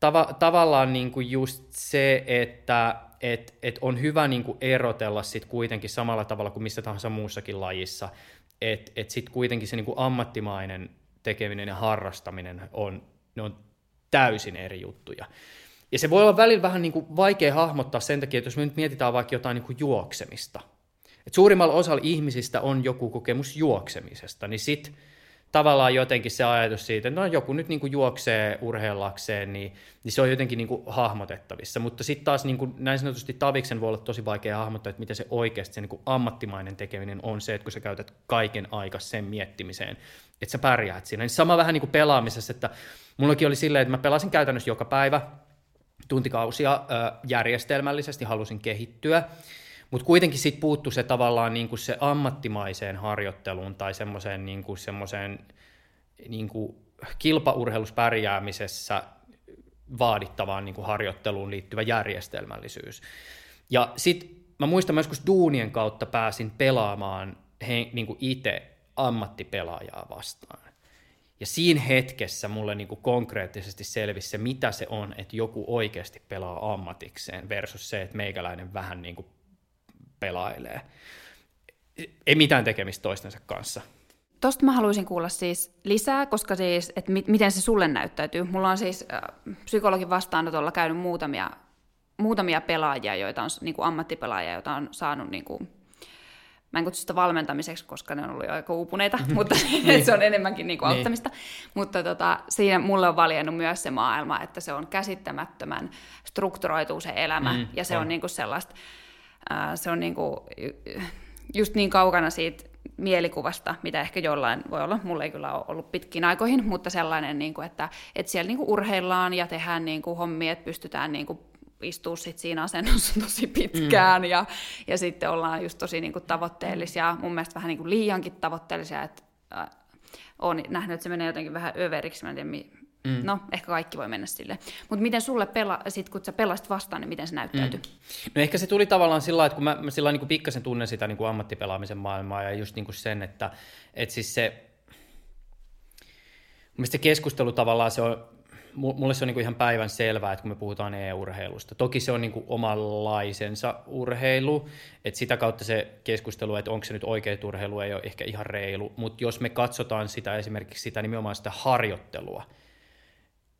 tava, tavallaan niin kuin just se, että et, et on hyvä niin kuin erotella sit kuitenkin samalla tavalla kuin missä tahansa muussakin lajissa, että et sitten kuitenkin se niin kuin ammattimainen tekeminen ja harrastaminen on, ne on täysin eri juttuja. Ja se voi olla välillä vähän niin kuin vaikea hahmottaa sen takia, että jos me nyt mietitään vaikka jotain niin kuin juoksemista – et suurimmalla osalla ihmisistä on joku kokemus juoksemisesta, niin sitten tavallaan jotenkin se ajatus siitä, että no joku nyt niin kuin juoksee urheillakseen, niin, niin se on jotenkin niin kuin hahmotettavissa. Mutta sitten taas niin kuin näin sanotusti Taviksen voi olla tosi vaikea hahmottaa, että miten se oikeasti se niin kuin ammattimainen tekeminen on se, että kun sä käytät kaiken aika sen miettimiseen, että sä pärjäät siinä. Niin sama vähän niin kuin pelaamisessa, että mullakin oli silleen, että mä pelasin käytännössä joka päivä tuntikausia järjestelmällisesti, halusin kehittyä. Mutta kuitenkin sitten puuttu se tavallaan niin kuin se ammattimaiseen harjoitteluun tai semmoiseen niin kuin semmoiseen niin kuin kilpaurheiluspärjäämisessä vaadittavaan niin kuin harjoitteluun liittyvä järjestelmällisyys. Ja sitten mä muistan kun duunien kautta pääsin pelaamaan niin kuin itse ammattipelaajaa vastaan. Ja siinä hetkessä mulle niin kuin konkreettisesti selvisi se, mitä se on, että joku oikeasti pelaa ammatikseen versus se, että meikäläinen vähän niin kuin pelailee. Ei mitään tekemistä toistensa kanssa. Tosta mä haluaisin kuulla siis lisää, koska siis, että mi- miten se sulle näyttäytyy. Mulla on siis äh, psykologin vastaanotolla käynyt muutamia, muutamia pelaajia, joita on niin kuin ammattipelaajia, joita on saanut niin kuin, mä en kutsu sitä valmentamiseksi, koska ne on ollut aika uupuneita, mutta niin. se on enemmänkin niin kuin niin. auttamista. Niin. Mutta tota, siinä mulle on valjennut myös se maailma, että se on käsittämättömän strukturoituu se elämä, mm, ja se on, on niin kuin sellaista, se on niinku just niin kaukana siitä mielikuvasta, mitä ehkä jollain voi olla. Mulla ei kyllä ole ollut pitkin aikoihin, mutta sellainen, niin kuin, että, että siellä niin kuin urheillaan ja tehdään niin kuin hommia, että pystytään niin kuin istua sit siinä asennossa tosi pitkään mm. ja, ja sitten ollaan just tosi niin kuin tavoitteellisia, mun mielestä vähän niin kuin liiankin tavoitteellisia, että äh, olen nähnyt, että se menee jotenkin vähän överiksi, mä en tiedä, Mm. No, ehkä kaikki voi mennä sille. Mutta miten sulle, pela, sit, kun sä pelasit vastaan, niin miten se näyttäytyi? Mm. No ehkä se tuli tavallaan sillä lailla, että kun mä, mä sillä niin pikkasen tunnen sitä niin kuin ammattipelaamisen maailmaa ja just niin kuin sen, että, että siis se, se keskustelu tavallaan se on, mulle se on niin kuin ihan päivän selvää, että kun me puhutaan e-urheilusta. Toki se on niin kuin omanlaisensa urheilu, että sitä kautta se keskustelu, että onko se nyt oikea urheilu, ei ole ehkä ihan reilu, mutta jos me katsotaan sitä esimerkiksi sitä nimenomaan sitä harjoittelua,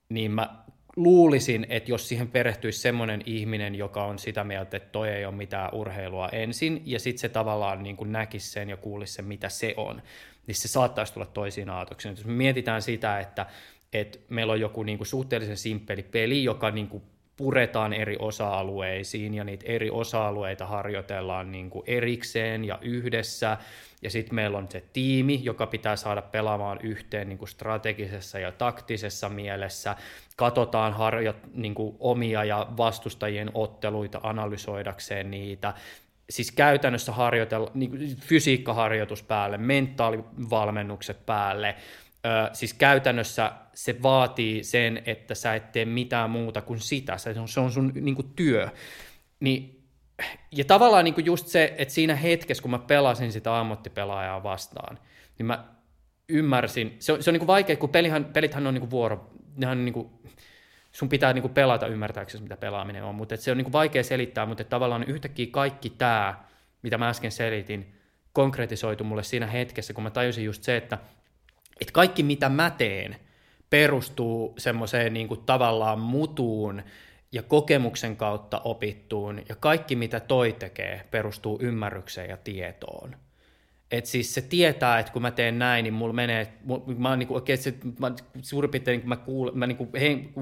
niin mä luulisin, että jos siihen perehtyisi semmoinen ihminen, joka on sitä mieltä, että toi ei ole mitään urheilua ensin, ja sitten se tavallaan niin kuin näkisi sen ja kuulisi sen, mitä se on, niin se saattaisi tulla toisiin aatoksiin. Jos me mietitään sitä, että, että meillä on joku niin kuin suhteellisen simppeli peli, joka niin kuin puretaan eri osa-alueisiin ja niitä eri osa-alueita harjoitellaan niin kuin erikseen ja yhdessä. Ja sitten meillä on se tiimi, joka pitää saada pelaamaan yhteen niin kuin strategisessa ja taktisessa mielessä. Katsotaan harjo, niin kuin omia ja vastustajien otteluita analysoidakseen niitä. Siis käytännössä harjoitella, niin fysiikkaharjoitus päälle, mentaalivalmennukset päälle, siis käytännössä se vaatii sen, että sä et tee mitään muuta kuin sitä, se on, se on sun niin kuin, työ. Niin, ja tavallaan niin kuin just se, että siinä hetkessä, kun mä pelasin sitä ammattipelaajaa vastaan, niin mä ymmärsin, se on, se on niin kuin vaikea, kun pelihän, pelithän on niin kuin vuoro, nehän niin kuin, sun pitää niin kuin pelata ymmärtääksesi, mitä pelaaminen on, mutta se on niin kuin vaikea selittää, mutta tavallaan yhtäkkiä kaikki tämä, mitä mä äsken selitin, konkretisoitu mulle siinä hetkessä, kun mä tajusin just se, että että kaikki mitä mä teen perustuu semmoiseen niin kuin tavallaan mutuun ja kokemuksen kautta opittuun, ja kaikki mitä toi tekee perustuu ymmärrykseen ja tietoon. Et siis se tietää, että kun mä teen näin, niin mulla menee, mä oon niinku, oikein, se, mä, suurin piirtein, kun mä kuulen, mä niinku, hei,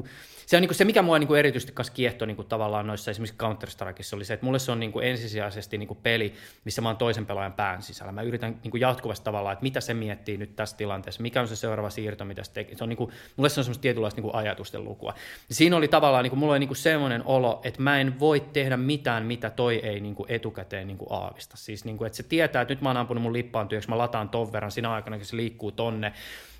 se on niinku se, mikä mua niinku erityisesti kanssa kiehtoi niinku tavallaan noissa esimerkiksi Counter-Strikeissa oli se, että mulle se on niinku ensisijaisesti niinku peli, missä mä oon toisen pelaajan pään sisällä. Mä yritän niinku jatkuvasti tavallaan, että mitä se miettii nyt tässä tilanteessa, mikä on se seuraava siirto, mitä se tekee. Se on niinku, mulle se on semmoista tietynlaista niinku ajatusten lukua. Siinä oli tavallaan, niinku, mulla oli niinku semmoinen olo, että mä en voi tehdä mitään, mitä toi ei niinku etukäteen niinku aavista. Siis niinku, että se tietää, että nyt mä oon ampunut mun lippaan työksi, mä lataan ton verran siinä aikana, kun se liikkuu tonne,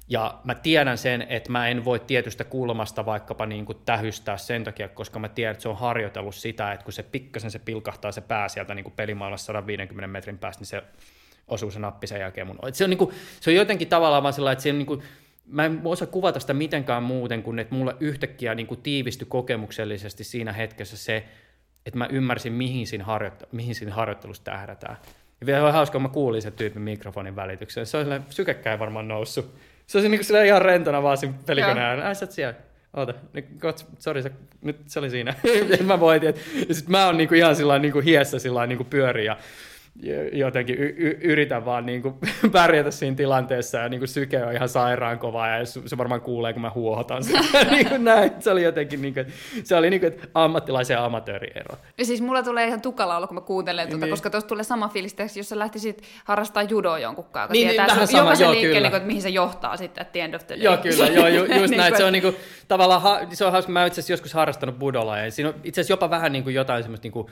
ja mä tiedän sen, että mä en voi tietystä kulmasta vaikkapa niin kuin tähystää sen takia, koska mä tiedän, että se on harjoitellut sitä, että kun se pikkasen se pilkahtaa se pää sieltä niin kuin pelimaailmassa 150 metrin päästä, niin se osuu se nappi sen jälkeen mun. Se, on niin kuin, se on jotenkin tavallaan vaan sellainen, että se on niin kuin, mä en osaa kuvata sitä mitenkään muuten kuin, että mulle yhtäkkiä niin kuin tiivistyi kokemuksellisesti siinä hetkessä se, että mä ymmärsin, mihin siinä, harjoitt- mihin siinä harjoittelussa tähdätään. Ja vielä on hauska, kun mä kuulin sen tyypin mikrofonin välitykseen. Se on sykekkäin varmaan noussut se olisi niinku ihan rentona vaan siinä pelikoneen. Ai sä oot siellä. Oota, nyt, sorry, se, nyt se oli siinä. mä voitin, että, ja sit mä oon niinku ihan sillä niinku hiessä sillä niinku pyöri ja jotenkin y- y- yritän vaan niin kuin pärjätä siinä tilanteessa ja niin kuin syke on ihan sairaan kovaa ja se varmaan kuulee, kun mä huohotan sitä. niin kuin näin. Se oli jotenkin niin kuin, se oli niin kuin, ammattilaisen ja amatöörin ero. Ja siis mulla tulee ihan tukala olla, kun mä kuuntelen tuota, niin. koska tuossa tulee sama fiilis, jos sä lähtisit harrastamaan judoa jonkun kanssa, niin, tietää niin, vähän sama, joo, liikkeen, niin kuin, että mihin se johtaa sitten at the end of the day. Joo, kyllä, joo, ju, just niin näin. Se on niin kuin, tavallaan, se on hauska, mä itse asiassa joskus harrastanut budolla ja siinä on itse asiassa jopa vähän niin kuin jotain semmoista niin kuin,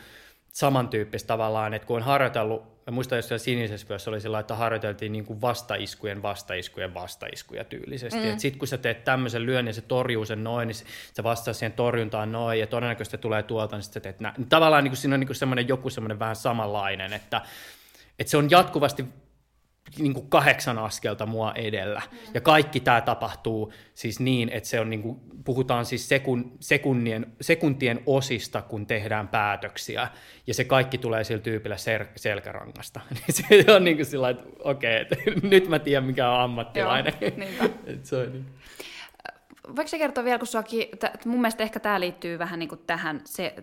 samantyyppistä tavallaan, että kun on harjoitellut, mä muistan jossain sinisessä vyössä oli sillä että harjoiteltiin niin kuin vastaiskujen vastaiskujen vastaiskuja tyylisesti. Mm. Sitten kun sä teet tämmöisen lyön ja se torjuu sen noin, niin se vastaa siihen torjuntaan noin ja todennäköisesti tulee tuolta, niin sitten sä teet näin. Tavallaan niin kuin siinä on niin kuin semmoinen joku semmoinen vähän samanlainen, että, että se on jatkuvasti niin kuin kahdeksan askelta mua edellä. Mm. Ja kaikki tämä tapahtuu siis niin, että se on niin kuin, puhutaan siis sekun, sekunnien, sekuntien osista, kun tehdään päätöksiä. Ja se kaikki tulee sillä tyypillä sel, selkärangasta. Niin se on niin kuin sillä että okei, okay, että nyt mä tiedän, mikä on ammattilainen. Joo, se on niin voiko se kertoa vielä, kun suakin, t- mun mielestä ehkä tämä liittyy vähän niin kuin tähän se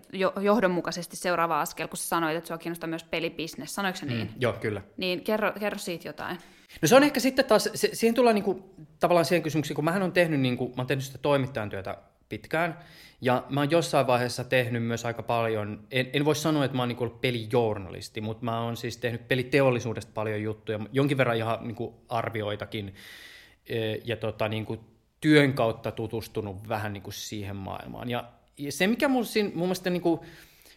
johdonmukaisesti seuraava askel, kun sä sanoit, että sua kiinnostaa myös pelibisnes, sanoiko se mm, niin? joo, kyllä. Niin kerro, kerro siitä jotain. No se on ehkä sitten taas, se, siihen tullaan niin kuin, tavallaan siihen kysymykseen, kun mähän on tehnyt, niin kuin, mä oon tehnyt sitä toimittajan työtä pitkään, ja mä oon jossain vaiheessa tehnyt myös aika paljon, en, en voi sanoa, että mä oon niin ollut pelijournalisti, mutta mä oon siis tehnyt peliteollisuudesta paljon juttuja, jonkin verran ihan niin kuin arvioitakin, e, ja tota, niin kuin työn kautta tutustunut vähän niin kuin siihen maailmaan. Ja, ja se, mikä mun, siinä, mun mielestä niin kuin,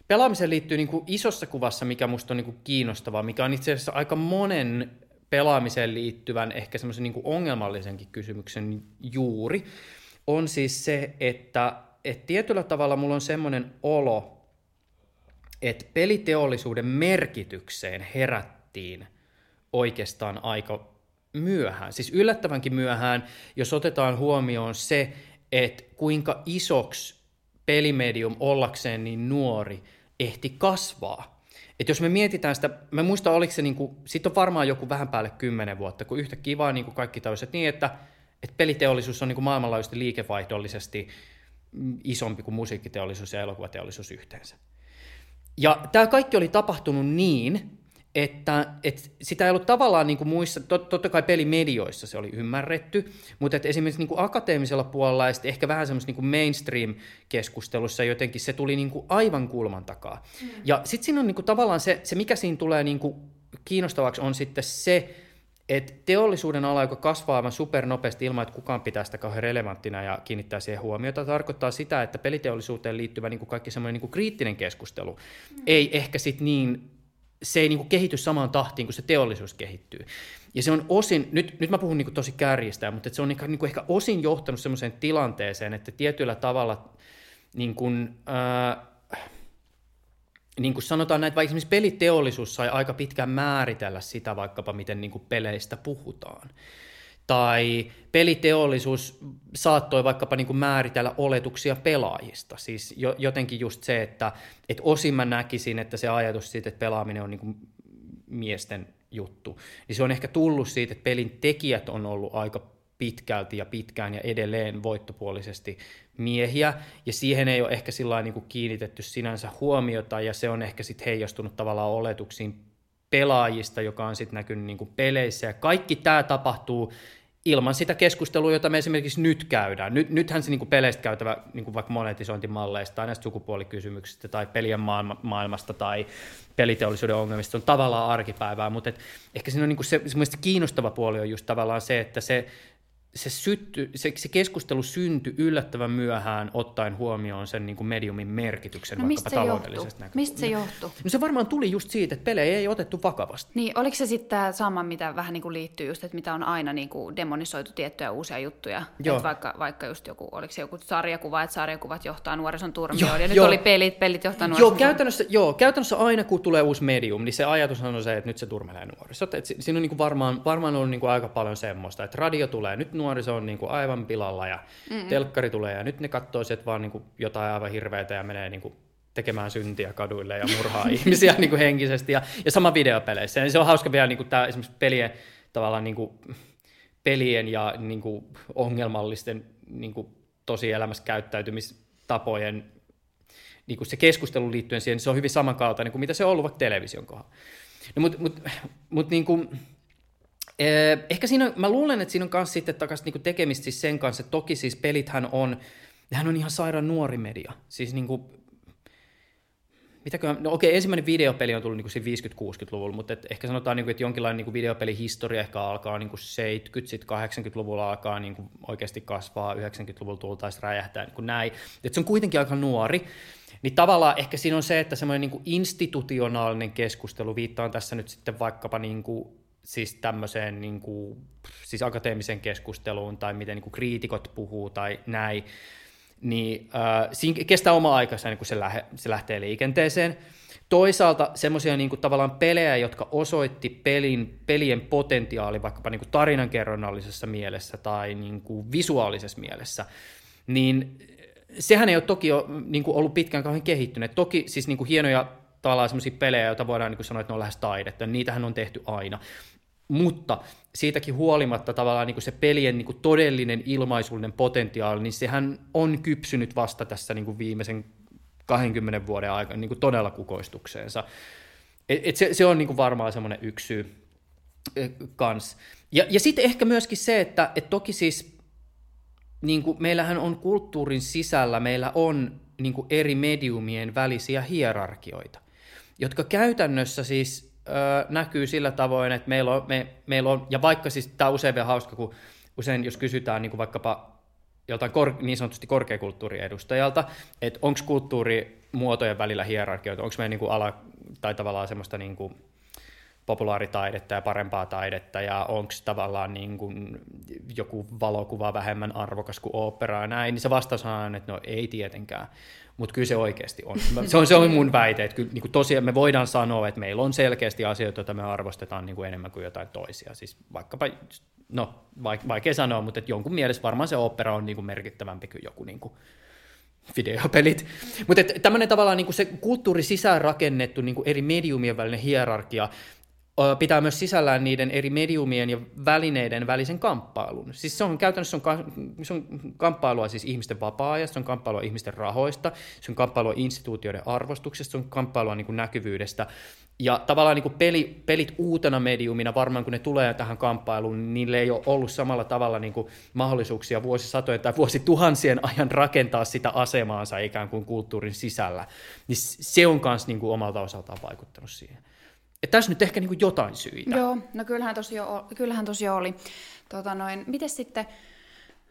pelaamiseen liittyy niin kuin isossa kuvassa, mikä musta on niin kuin kiinnostavaa, mikä on itse asiassa aika monen pelaamiseen liittyvän ehkä semmoisen niin ongelmallisenkin kysymyksen juuri, on siis se, että, että tietyllä tavalla mulla on semmoinen olo, että peliteollisuuden merkitykseen herättiin oikeastaan aika myöhään, siis yllättävänkin myöhään, jos otetaan huomioon se, että kuinka isoksi pelimedium ollakseen niin nuori ehti kasvaa. Et jos me mietitään sitä, mä muistan, oliko se, niinku, sitten on varmaan joku vähän päälle kymmenen vuotta, kun yhtä kivaa niinku kaikki tällaiset niin, että, että peliteollisuus on niinku maailmanlaajuisesti liikevaihdollisesti isompi kuin musiikkiteollisuus ja elokuvateollisuus yhteensä. Ja tämä kaikki oli tapahtunut niin, että, että sitä ei ollut tavallaan niin kuin muissa, tot, totta kai pelimedioissa se oli ymmärretty, mutta että esimerkiksi niin kuin akateemisella puolella ja ehkä vähän semmoisessa niin mainstream-keskustelussa jotenkin se tuli niin kuin aivan kulman takaa. Mm. Ja sitten siinä on niin kuin tavallaan se, se, mikä siinä tulee niin kuin kiinnostavaksi on sitten se, että teollisuuden ala, joka kasvaa aivan supernopeasti ilman, että kukaan pitää sitä kauhean relevanttina ja kiinnittää siihen huomiota, tarkoittaa sitä, että peliteollisuuteen liittyvä niin kuin kaikki semmoinen niin kuin kriittinen keskustelu mm. ei ehkä sitten niin se ei niin kuin kehity samaan tahtiin kuin se teollisuus kehittyy. Ja se on osin, nyt, nyt mä puhun niin kuin tosi kärjistä, mutta se on niin kuin ehkä osin johtanut sellaiseen tilanteeseen, että tietyllä tavalla niin kuin, äh, niin kuin sanotaan näin, vaikka esimerkiksi peliteollisuus sai aika pitkään määritellä sitä vaikkapa, miten niin kuin peleistä puhutaan tai peliteollisuus saattoi vaikkapa niin kuin määritellä oletuksia pelaajista. Siis jo, jotenkin just se, että, että osin mä näkisin, että se ajatus siitä, että pelaaminen on niin kuin miesten juttu, niin se on ehkä tullut siitä, että pelin tekijät on ollut aika pitkälti ja pitkään ja edelleen voittopuolisesti miehiä, ja siihen ei ole ehkä sillä niin kiinnitetty sinänsä huomiota, ja se on ehkä sitten heijastunut tavallaan oletuksiin pelaajista, joka on sitten näkynyt niin kuin peleissä, ja kaikki tämä tapahtuu ilman sitä keskustelua, jota me esimerkiksi nyt käydään. Nyt, nythän se niin kuin peleistä käytävä niin kuin vaikka monetisointimalleista tai näistä sukupuolikysymyksistä tai pelien maailma, maailmasta tai peliteollisuuden ongelmista on tavallaan arkipäivää, mutta et ehkä siinä on niin kuin se, se kiinnostava puoli on just tavallaan se, että se se, sytty, se, se keskustelu syntyi yllättävän myöhään ottaen huomioon sen niin kuin mediumin merkityksen no, vaikkapa taloudellisesta näkökulmasta. Mistä se johtuu? No se varmaan tuli just siitä, että pelejä ei otettu vakavasti. Niin, oliko se sitten tämä sama, mitä vähän niin kuin liittyy just, että mitä on aina niin kuin demonisoitu tiettyjä uusia juttuja? Joo. Että vaikka, vaikka just joku, oliko se joku sarjakuva, että sarjakuvat johtaa nuorison turmioon, ja nyt jo. oli pelit, pelit johtaa nuorison joo, käytännössä, joo, käytännössä aina kun tulee uusi medium, niin se ajatus on se, että nyt se turmelee nuorisot. Et siinä on niin kuin varmaan, varmaan ollut niin kuin aika paljon semmoista, että radio tulee nyt nuoriso on niin kuin aivan pilalla ja mm telkkari tulee ja nyt ne katsoo sieltä vaan niin kuin jotain aivan hirveätä ja menee niin kuin tekemään syntiä kaduille ja murhaa ihmisiä niin kuin henkisesti ja, ja sama videopeleissä. Ja se on hauska vielä niin kuin tämä esimerkiksi pelien, tavallaan niin kuin, pelien ja niin kuin ongelmallisten niin kuin tosielämässä käyttäytymistapojen niin kuin se keskustelu liittyen siihen, niin se on hyvin samankaltainen kuin mitä se on ollut vaikka television kohdalla. No, mutta mut, mut, niin kuin, Eh, ehkä siinä mä luulen, että siinä on myös sitten takaisin niinku tekemistä siis sen kanssa, että toki siis pelithän on, nehän on ihan sairaan nuori media. Siis niinku, mitäkö, no okei, ensimmäinen videopeli on tullut niinku 50-60-luvulla, mutta et ehkä sanotaan, niinku, että jonkinlainen niinku videopelihistoria ehkä alkaa niinku 70, sitten 80-luvulla alkaa niinku oikeasti kasvaa, 90-luvulla tultaisi räjähtää niinku näin. Et se on kuitenkin aika nuori. Niin tavallaan ehkä siinä on se, että semmoinen niinku institutionaalinen keskustelu, viittaan tässä nyt sitten vaikkapa niinku siis tämmöiseen niin kuin, siis akateemiseen keskusteluun tai miten niin kuin kriitikot puhuu tai näin, niin äh, siinä kestää oma aikansa niin kun se, lähe, se lähtee liikenteeseen. Toisaalta semmoisia niin tavallaan pelejä, jotka osoitti pelin, pelien potentiaali vaikkapa niin kuin tarinankerronnallisessa mielessä tai niin kuin visuaalisessa mielessä, niin sehän ei ole toki ole, niin kuin ollut pitkään kauhean kehittynyt. Toki siis niin kuin hienoja tavallaan semmoisia pelejä, joita voidaan niin kuin sanoa, että ne on lähes taidetta. Niitähän on tehty aina. Mutta siitäkin huolimatta tavallaan niin kuin se pelien niin kuin todellinen ilmaisullinen potentiaali, niin sehän on kypsynyt vasta tässä niin kuin viimeisen 20 vuoden aikana niin kuin todella kukoistukseensa. Et, et se, se on niin kuin varmaan semmoinen yksi syy kans. Ja, ja sitten ehkä myöskin se, että et toki siis niin kuin meillähän on kulttuurin sisällä, meillä on niin kuin eri mediumien välisiä hierarkioita, jotka käytännössä siis näkyy sillä tavoin, että meillä on, me, meillä on ja vaikka siis tämä on usein vielä hauska, kun usein jos kysytään niin kuin vaikkapa joltain kor, niin sanotusti korkeakulttuuriedustajalta, että onko kulttuurimuotojen välillä hierarkioita, onko meidän niin kuin ala tai tavallaan semmoista niin kuin populaaritaidetta ja parempaa taidetta, ja onko tavallaan niin kuin joku valokuva vähemmän arvokas kuin opera ja näin, niin se vastaus on, että no ei tietenkään mutta kyllä se oikeasti on. Se on, se on mun väite, että kyllä niin kuin tosiaan me voidaan sanoa, että meillä on selkeästi asioita, joita me arvostetaan niin kuin enemmän kuin jotain toisia. Siis vaikkapa, no vaikea sanoa, mutta että jonkun mielestä varmaan se opera on niin kuin merkittävämpi kuin joku niin kuin videopelit. Mutta tämmöinen tavallaan niin kuin se kulttuuri sisään rakennettu niin kuin eri mediumien välinen hierarkia, pitää myös sisällään niiden eri mediumien ja välineiden välisen kamppailun. Siis se on käytännössä on, se on kamppailua siis ihmisten vapaa-ajasta, se on kamppailua ihmisten rahoista, se on kamppailua instituutioiden arvostuksesta, se on kamppailua niin kuin näkyvyydestä. Ja tavallaan niin kuin peli, pelit uutena mediumina, varmaan kun ne tulee tähän kamppailuun, niin niille ei ole ollut samalla tavalla niin kuin mahdollisuuksia vuosisatojen tai vuosituhansien ajan rakentaa sitä asemaansa ikään kuin kulttuurin sisällä. Niin se on myös niin omalta osaltaan vaikuttanut siihen. Että tässä nyt ehkä niin jotain syitä. Joo, no kyllähän tosi jo, kyllähän tosi jo oli. Tota noin, miten sitten,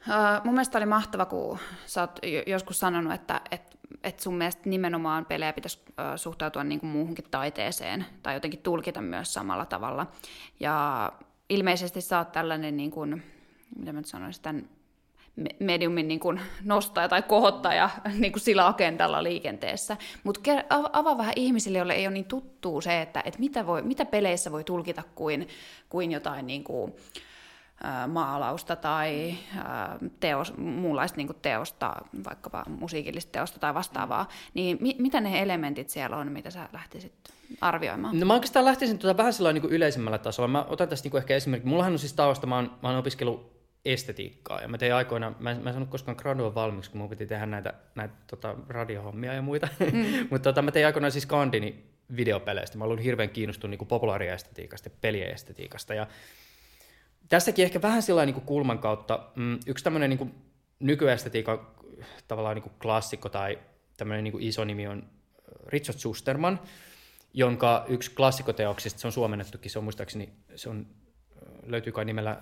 uh, mun mielestä oli mahtava, kun sä oot joskus sanonut, että, että että sun mielestä nimenomaan pelejä pitäisi suhtautua niin kuin muuhunkin taiteeseen tai jotenkin tulkita myös samalla tavalla. Ja ilmeisesti sä oot tällainen, niin kuin, mitä mä nyt sanoisin, tämän mediumin niin kuin nostaja tai kohottaja niin kuin sillä agendalla liikenteessä. Mutta avaa vähän ihmisille, joille ei ole niin tuttuu se, että, että mitä, voi, mitä peleissä voi tulkita kuin, kuin jotain niin kuin, maalausta tai teos, muunlaista niin teosta, vaikkapa musiikillista teosta tai vastaavaa, niin mi- mitä ne elementit siellä on, mitä sä lähtisit arvioimaan? No mä oikeastaan lähtisin tuota vähän niin yleisemmällä tasolla. Mä otan tästä niin ehkä esimerkki. Mullahan on siis tausta, mä oon, mä oon opiskellut estetiikkaa. Ja mä tein aikoina, mä, mä en saanut koskaan gradua valmiiksi, kun mun piti tehdä näitä, näitä tota, radiohommia ja muita. Mm. Mutta tota, mä tein aikoinaan siis kandini videopeleistä. Mä olin hirveän kiinnostunut niin populaariestetiikasta ja peliestetiikasta. Ja tässäkin ehkä vähän sillä niin kulman kautta, mm, yksi tämmöinen niin nykyestetiikan tavallaan niin klassikko tai tämmöinen niin iso nimi on Richard Susterman, jonka yksi klassikoteoksista, se on suomennettukin, se on muistaakseni, se on, löytyy kai nimellä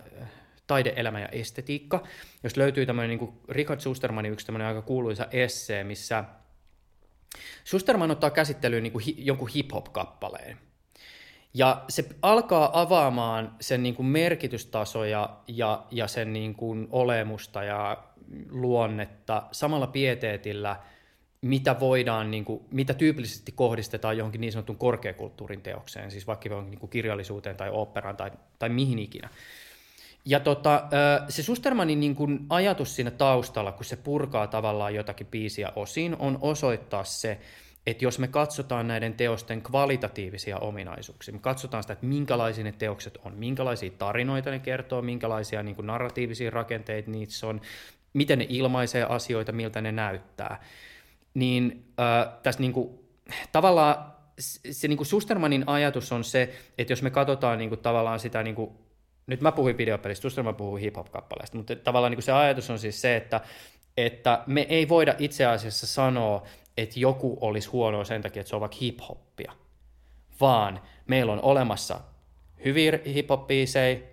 Taide, elämä ja estetiikka, jos löytyy tämmöinen niin Richard Sustermanin yksi tämmöinen aika kuuluisa essee, missä Susterman ottaa käsittelyyn niin kuin hi, jonkun hip-hop-kappaleen. Ja se alkaa avaamaan sen niin kuin merkitystasoja ja, ja sen niin kuin olemusta ja luonnetta samalla pieteetillä, mitä voidaan, niin kuin, mitä tyypillisesti kohdistetaan johonkin niin sanotun korkeakulttuurin teokseen, siis vaikka niin kuin kirjallisuuteen tai operaan tai, tai mihin ikinä. Ja tota, se Sustermanin niin kuin ajatus siinä taustalla, kun se purkaa tavallaan jotakin biisiä osiin, on osoittaa se, että jos me katsotaan näiden teosten kvalitatiivisia ominaisuuksia, me katsotaan sitä, että minkälaisia ne teokset on, minkälaisia tarinoita ne kertoo, minkälaisia niin kuin narratiivisia rakenteita niissä on, miten ne ilmaisee asioita, miltä ne näyttää, niin äh, tässä niin kuin, tavallaan se niin kuin Sustermanin ajatus on se, että jos me katsotaan niin kuin, tavallaan sitä, niin kuin, nyt mä puhuin videopelistä, Susterman puhuu hip-hop-kappaleista, mutta tavallaan niin kuin se ajatus on siis se, että, että me ei voida itse asiassa sanoa, että joku olisi huonoa sen takia, että se on vaikka hip-hoppia, vaan meillä on olemassa hyviä hip hop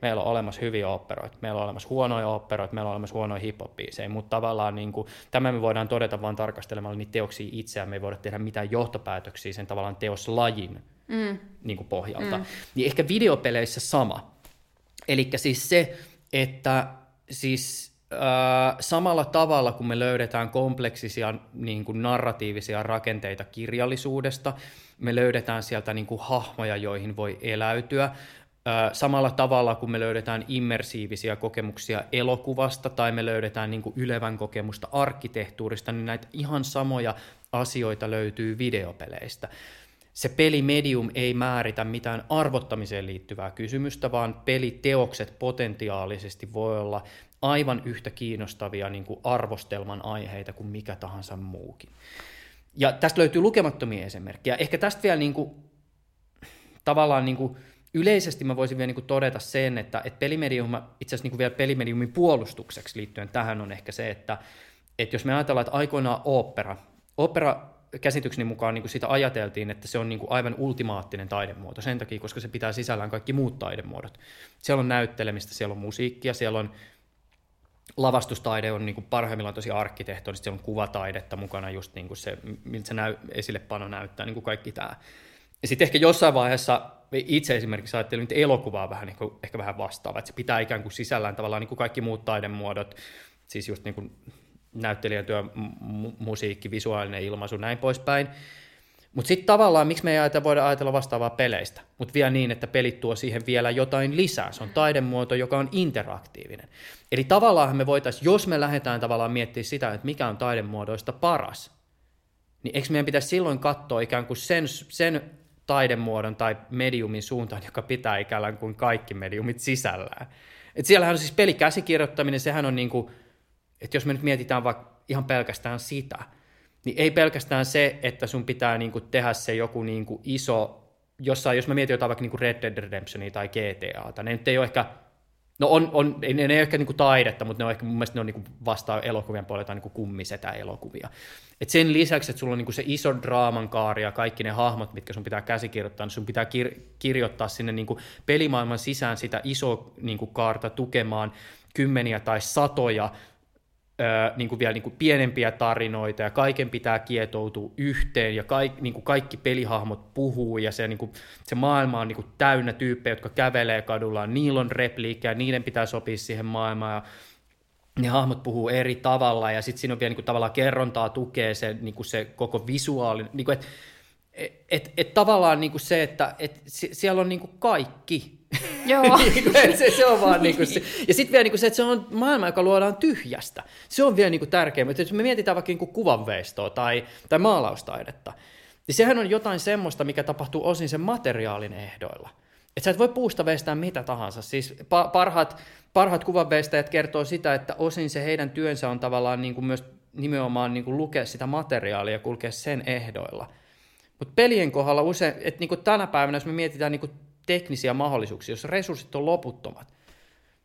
meillä on olemassa hyviä operoita, meillä on olemassa huonoja operoita, meillä on olemassa huonoja hip hop mutta tavallaan niin kuin, tämä me voidaan todeta vain tarkastelemalla niitä teoksia itseään, me ei voida tehdä mitään johtopäätöksiä sen tavallaan teoslajin mm. niin kuin pohjalta. Mm. Niin ehkä videopeleissä sama. Eli siis se, että siis samalla tavalla, kun me löydetään kompleksisia niin kuin narratiivisia rakenteita kirjallisuudesta, me löydetään sieltä niin kuin hahmoja, joihin voi eläytyä, samalla tavalla, kun me löydetään immersiivisiä kokemuksia elokuvasta tai me löydetään niin kuin ylevän kokemusta arkkitehtuurista, niin näitä ihan samoja asioita löytyy videopeleistä. Se pelimedium ei määritä mitään arvottamiseen liittyvää kysymystä, vaan peliteokset potentiaalisesti voi olla aivan yhtä kiinnostavia niin kuin arvostelman aiheita kuin mikä tahansa muukin. Ja tästä löytyy lukemattomia esimerkkejä. Ehkä tästä vielä niin kuin, tavallaan niin kuin, yleisesti mä voisin vielä niin kuin todeta sen, että, että pelimedium, itse asiassa niin kuin vielä pelimediumin puolustukseksi liittyen tähän on ehkä se, että, että jos me ajatellaan, että aikoinaan opera, opera käsitykseni mukaan niin kuin sitä ajateltiin, että se on niin kuin aivan ultimaattinen taidemuoto sen takia, koska se pitää sisällään kaikki muut taidemuodot. Siellä on näyttelemistä, siellä on musiikkia, siellä on lavastustaide on niin kuin parhaimmillaan tosi arkkitehtonista, siellä on kuvataidetta mukana, just niin kuin se, miltä se näy, esillepano näyttää, niin kuin kaikki tämä. Ja sitten ehkä jossain vaiheessa itse esimerkiksi ajattelin, että elokuvaa vähän, niin kuin, ehkä vähän vastaava, että se pitää ikään kuin sisällään tavallaan niin kuin kaikki muut taidemuodot, siis just niin kuin näyttelijätyö, mu- musiikki, visuaalinen ilmaisu, näin poispäin. Mutta sitten tavallaan, miksi me ei ajatella, voida ajatella vastaavaa peleistä, mutta vielä niin, että pelit tuo siihen vielä jotain lisää. Se on taidemuoto, joka on interaktiivinen. Eli tavallaan me voitaisiin, jos me lähdetään tavallaan miettimään sitä, että mikä on taidemuodoista paras, niin eikö meidän pitäisi silloin katsoa ikään kuin sen, sen taidemuodon tai mediumin suuntaan, joka pitää ikään kuin kaikki mediumit sisällään. Et siellähän on siis pelikäsikirjoittaminen, sehän on niin kuin, että jos me nyt mietitään vaikka ihan pelkästään sitä, niin ei pelkästään se, että sun pitää niin kuin tehdä se joku niin kuin iso jossain, jos mä mietin jotain vaikka niin kuin Red Dead Redemptionia tai GTAta, ne nyt ei ole ehkä No on, on ne, ne ei ole ehkä niinku taidetta, mutta ne on ehkä mun mielestä ne on niinku vasta elokuvien puolelta niinku kummisetä elokuvia. Et sen lisäksi, että sulla on niinku se iso draaman kaari ja kaikki ne hahmot, mitkä sun pitää käsikirjoittaa, niin sun pitää kir- kirjoittaa sinne niinku pelimaailman sisään sitä iso niinku kaarta tukemaan kymmeniä tai satoja niin kuin vielä niin kuin pienempiä tarinoita ja kaiken pitää kietoutua yhteen ja kaik, niin kuin kaikki pelihahmot puhuu ja se, niin kuin, se maailma on niin kuin täynnä tyyppejä, jotka kävelee kadulla, niillä on repliikkejä, niiden pitää sopia siihen maailmaan ja ne hahmot puhuu eri tavalla ja sitten siinä on vielä niin kuin, tavallaan kerrontaa tukee se, niin kuin se koko visuaali, niin kuin, että et, et, et tavallaan niin kuin se, että et siellä on niin kuin kaikki, Joo. niin se, se on vaan niin kuin se. Ja sitten vielä niin kuin se, että se on maailma, joka luodaan tyhjästä. Se on vielä niin kuin tärkeä. Mutta jos me mietitään vaikka niin kuin kuvanveistoa tai, tai maalaustaidetta, niin sehän on jotain semmoista, mikä tapahtuu osin sen materiaalin ehdoilla. Että sä et voi puusta veistää mitä tahansa. Siis parhaat, parhaat kuvanveistäjät kertoo sitä, että osin se heidän työnsä on tavallaan niin kuin myös nimenomaan niin kuin lukea sitä materiaalia ja kulkea sen ehdoilla. Mutta pelien kohdalla usein, että niin kuin tänä päivänä, jos me mietitään niin kuin teknisiä mahdollisuuksia, jos resurssit on loputtomat,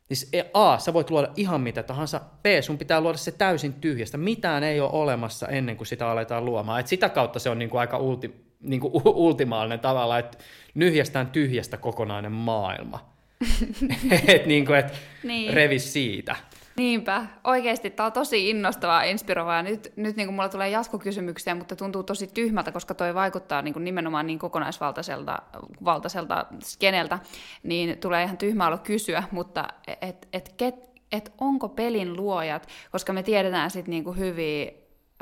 niin A, sä voit luoda ihan mitä tahansa, B, sun pitää luoda se täysin tyhjästä, mitään ei ole olemassa ennen kuin sitä aletaan luomaan. Et sitä kautta se on niinku aika ulti, niinku ultimaalinen tavalla, että nyhjästään tyhjästä kokonainen maailma. et niinku, et niin. revi siitä. Niinpä, oikeasti tämä on tosi innostavaa ja inspiroivaa. Nyt, nyt niin kuin mulla tulee jatkokysymyksiä, mutta tuntuu tosi tyhmältä, koska toi vaikuttaa niin kuin nimenomaan niin kokonaisvaltaiselta valtaiselta skeneltä, niin tulee ihan tyhmä olla kysyä, mutta et, et, et, et onko pelin luojat, koska me tiedetään sitten niin hyviä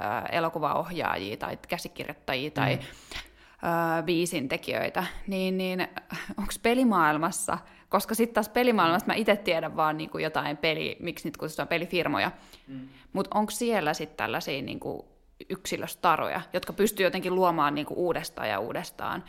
äh, elokuvaohjaajia tai käsikirjoittajia tai mm. äh, biisintekijöitä, niin, niin onko pelimaailmassa – koska sitten taas pelimaailmassa mä itse tiedän vaan niin kuin jotain peli, miksi nyt kutsutaan pelifirmoja. Mm. Mutta onko siellä sitten tällaisia niin kuin yksilöstaroja, jotka pystyy jotenkin luomaan niin kuin uudestaan ja uudestaan,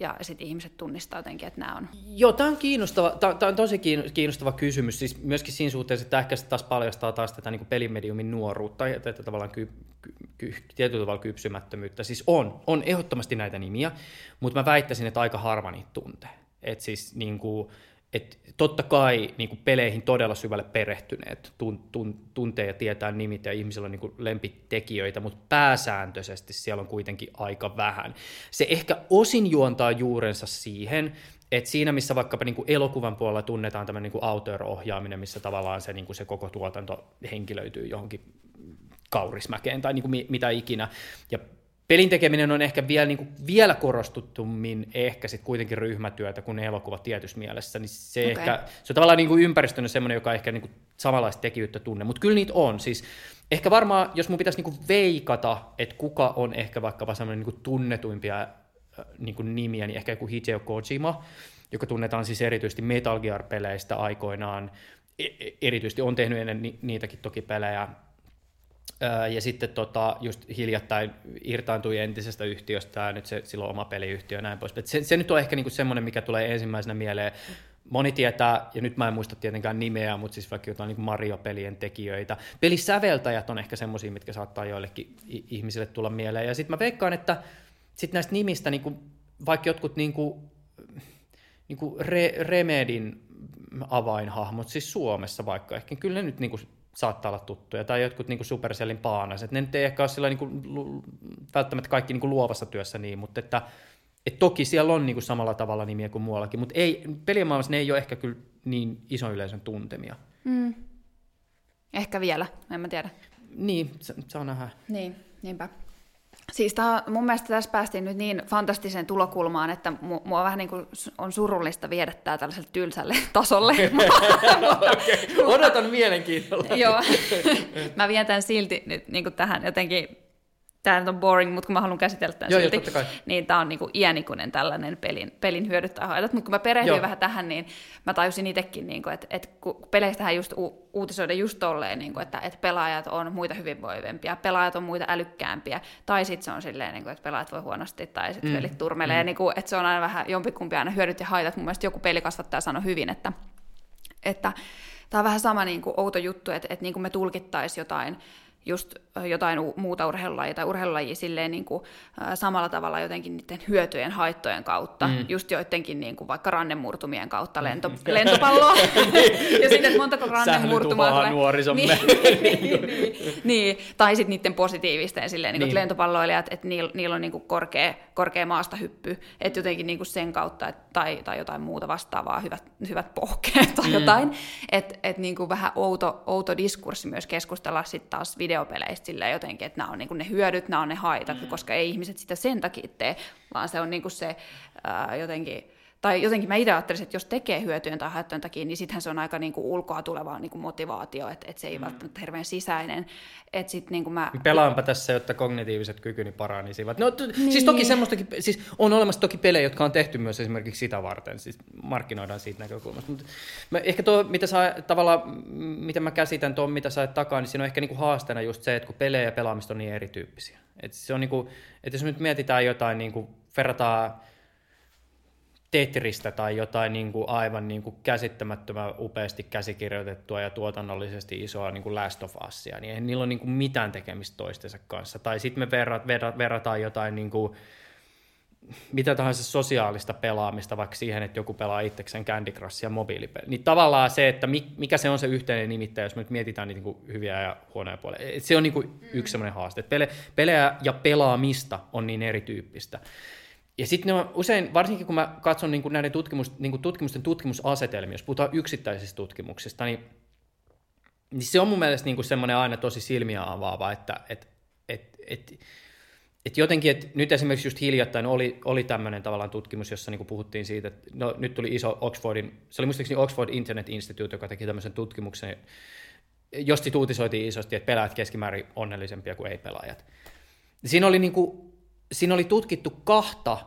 ja sitten ihmiset tunnistaa jotenkin, että nämä on. Joo, tämä on, kiinnostava, tämä on tosi kiinnostava kysymys, siis myöskin siinä suhteessa, että ehkä se taas paljastaa taas tätä niin pelimediumin nuoruutta ja tätä tavallaan ky, ky, ky, tietyllä tavalla kypsymättömyyttä. Siis on, on ehdottomasti näitä nimiä, mutta mä väittäisin, että aika harva niitä tuntee. Että siis niin kuin, että totta kai niin kuin peleihin todella syvälle perehtyneet tun, tun, tuntee ja tietää nimit ja ihmisillä on niin kuin lempitekijöitä, mutta pääsääntöisesti siellä on kuitenkin aika vähän. Se ehkä osin juontaa juurensa siihen, että siinä, missä vaikkapa niin kuin elokuvan puolella tunnetaan tämä niin auteur-ohjaaminen, missä tavallaan se, niin kuin se koko tuotanto henkilöityy johonkin kaurismäkeen tai niin kuin mitä ikinä, ja pelin tekeminen on ehkä vielä, niin kuin, vielä korostuttummin ehkä sit kuitenkin ryhmätyötä kuin elokuva tietyssä mielessä, niin se, okay. ehkä, se on tavallaan niin kuin ympäristönä semmoinen, joka ehkä niin kuin samanlaista tekijyyttä tunne, mutta kyllä niitä on. Siis ehkä varmaan, jos mun pitäisi niin kuin veikata, että kuka on ehkä vaikkapa semmoinen niin kuin tunnetuimpia äh, niin kuin nimiä, niin ehkä joku Hideo Kojima, joka tunnetaan siis erityisesti Metal Gear-peleistä aikoinaan, e-, e-, erityisesti on tehnyt ennen niitäkin toki pelejä, ja sitten tota, just hiljattain irtaantui entisestä yhtiöstä, ja nyt se, silloin oma peliyhtiö ja näin pois. Se, se nyt on ehkä niinku semmoinen, mikä tulee ensimmäisenä mieleen. Moni tietää, ja nyt mä en muista tietenkään nimeä, mutta siis vaikka jotain niin Mario-pelien tekijöitä. Pelisäveltäjät on ehkä semmoisia, mitkä saattaa joillekin ihmisille tulla mieleen. Ja sitten mä veikkaan, että sit näistä nimistä, niin kuin, vaikka jotkut niin kuin, niin kuin Re- Remedin avainhahmot, siis Suomessa vaikka ehkä, kyllä ne nyt niin kuin saattaa olla tuttuja, tai jotkut niin Supercellin paanaset. Ne nyt ei ehkä ole sillä niin kuin, välttämättä kaikki niin kuin luovassa työssä niin, mutta että, et toki siellä on niin kuin samalla tavalla nimiä kuin muuallakin, mutta ei, pelimaailmassa ne ei ole ehkä kyllä niin ison yleisön tuntemia. Mm. Ehkä vielä, en mä tiedä. Niin, se on nähdä. Niin, niinpä. Siis tää, mun mielestä tässä päästiin nyt niin fantastiseen tulokulmaan, että mua vähän niin kuin on surullista viedä tää tällaiselle tylsälle tasolle. okay. Odotan mielenkiinnolla. Joo, mä vien tämän silti nyt niin kuin tähän jotenkin tämä nyt on boring, mutta kun mä haluan käsitellä tämän Joo, silti, jo, niin tämä on niinku iänikuinen tällainen pelin, pelin hyödyttää haitat. Mutta kun mä perehdyin vähän tähän, niin mä tajusin itsekin, niinku, että et, kun peleistähän just u- uutisoida just tolleen, niinku, että et pelaajat on muita hyvinvoivempia, pelaajat on muita älykkäämpiä, tai sitten se on silleen, niinku, että pelaajat voi huonosti, tai sitten mm. pelit turmelee, mm. niinku, että se on aina vähän jompikumpi aina hyödyt ja haitat. Mun mielestä joku pelikasvattaja sanoi hyvin, että, että tämä on vähän sama niin kuin outo juttu, että, että niin kuin me tulkittaisiin jotain just jotain muuta urheilulajia tai urheilulajia silleen niin kuin, äh, samalla tavalla jotenkin niiden hyötyjen, haittojen kautta, mm. just joidenkin niin kuin vaikka rannemurtumien kautta lento, lentopalloa, ja sitten, että montako rannemurtumaa tulee. nuorisomme. niin, niin, niin, niin, tai sitten niiden positiivisten silleen, niin kuin, niin. lentopalloilijat, että niillä, niillä on niin kuin korkea, korkea maasta hyppy, että jotenkin niin kuin sen kautta, et, tai, tai jotain muuta vastaavaa, hyvät, hyvät pohkeet tai mm. jotain, että et niin kuin vähän outo, outo diskurssi myös keskustella sitten taas videopeleistä silleen jotenkin, että nämä on niin kuin ne hyödyt, nämä on ne haitat, mm. koska ei ihmiset sitä sen takia tee, vaan se on niin kuin se ää, jotenkin tai jotenkin mä itse ajattelisin, että jos tekee hyötyjen tai haittojen takia, niin sittenhän se on aika niin kuin ulkoa tuleva niin kuin motivaatio, että, että se ei mm. välttämättä hirveän sisäinen. Että sit niin kuin mä... Pelaanpa tässä, jotta kognitiiviset kykyni paranisivat. No, t- niin. Siis toki semmoistakin, siis on olemassa toki pelejä, jotka on tehty myös esimerkiksi sitä varten, siis markkinoidaan siitä näkökulmasta. Mutta mä, ehkä tuo, mitä sä, tavallaan, miten mä käsitän tuon, mitä sä takaa, niin siinä on ehkä niin kuin haasteena just se, että kun pelejä ja pelaamista on niin erityyppisiä. Että se on niin kuin, että jos nyt mietitään jotain, niin kuin, verrataan Tetristä tai jotain niin kuin aivan niin kuin käsittämättömän upeasti käsikirjoitettua ja tuotannollisesti isoa niin kuin Last of Usia, niin eihän niillä ole niin kuin mitään tekemistä toistensa kanssa. Tai sitten me verrat, verrat, verrataan jotain niin kuin, mitä tahansa sosiaalista pelaamista, vaikka siihen, että joku pelaa itsekseen Candy Crushia mobiilipeliä. Niin tavallaan se, että mikä se on se yhteinen nimittäjä, jos me nyt mietitään niitä niin hyviä ja huonoja puolia. Se on niin kuin yksi sellainen haaste. Pele, pelejä ja pelaamista on niin erityyppistä. Ja sitten ne usein, varsinkin kun mä katson niin kuin näiden tutkimus, niin kuin tutkimusten tutkimusasetelmia, jos puhutaan yksittäisistä tutkimuksista, niin, niin se on mun mielestä niin kuin semmoinen aina tosi silmiä avaava, että et, et, et, et jotenkin, että nyt esimerkiksi just hiljattain oli, oli tämmöinen tavallaan tutkimus, jossa niin kuin puhuttiin siitä, että no, nyt tuli iso Oxfordin, se oli muistaakseni Oxford Internet Institute, joka teki tämmöisen tutkimuksen, josti uutisoitiin isosti, että pelaajat keskimäärin onnellisempia kuin ei-pelaajat. Siinä oli niin kuin siinä oli tutkittu kahta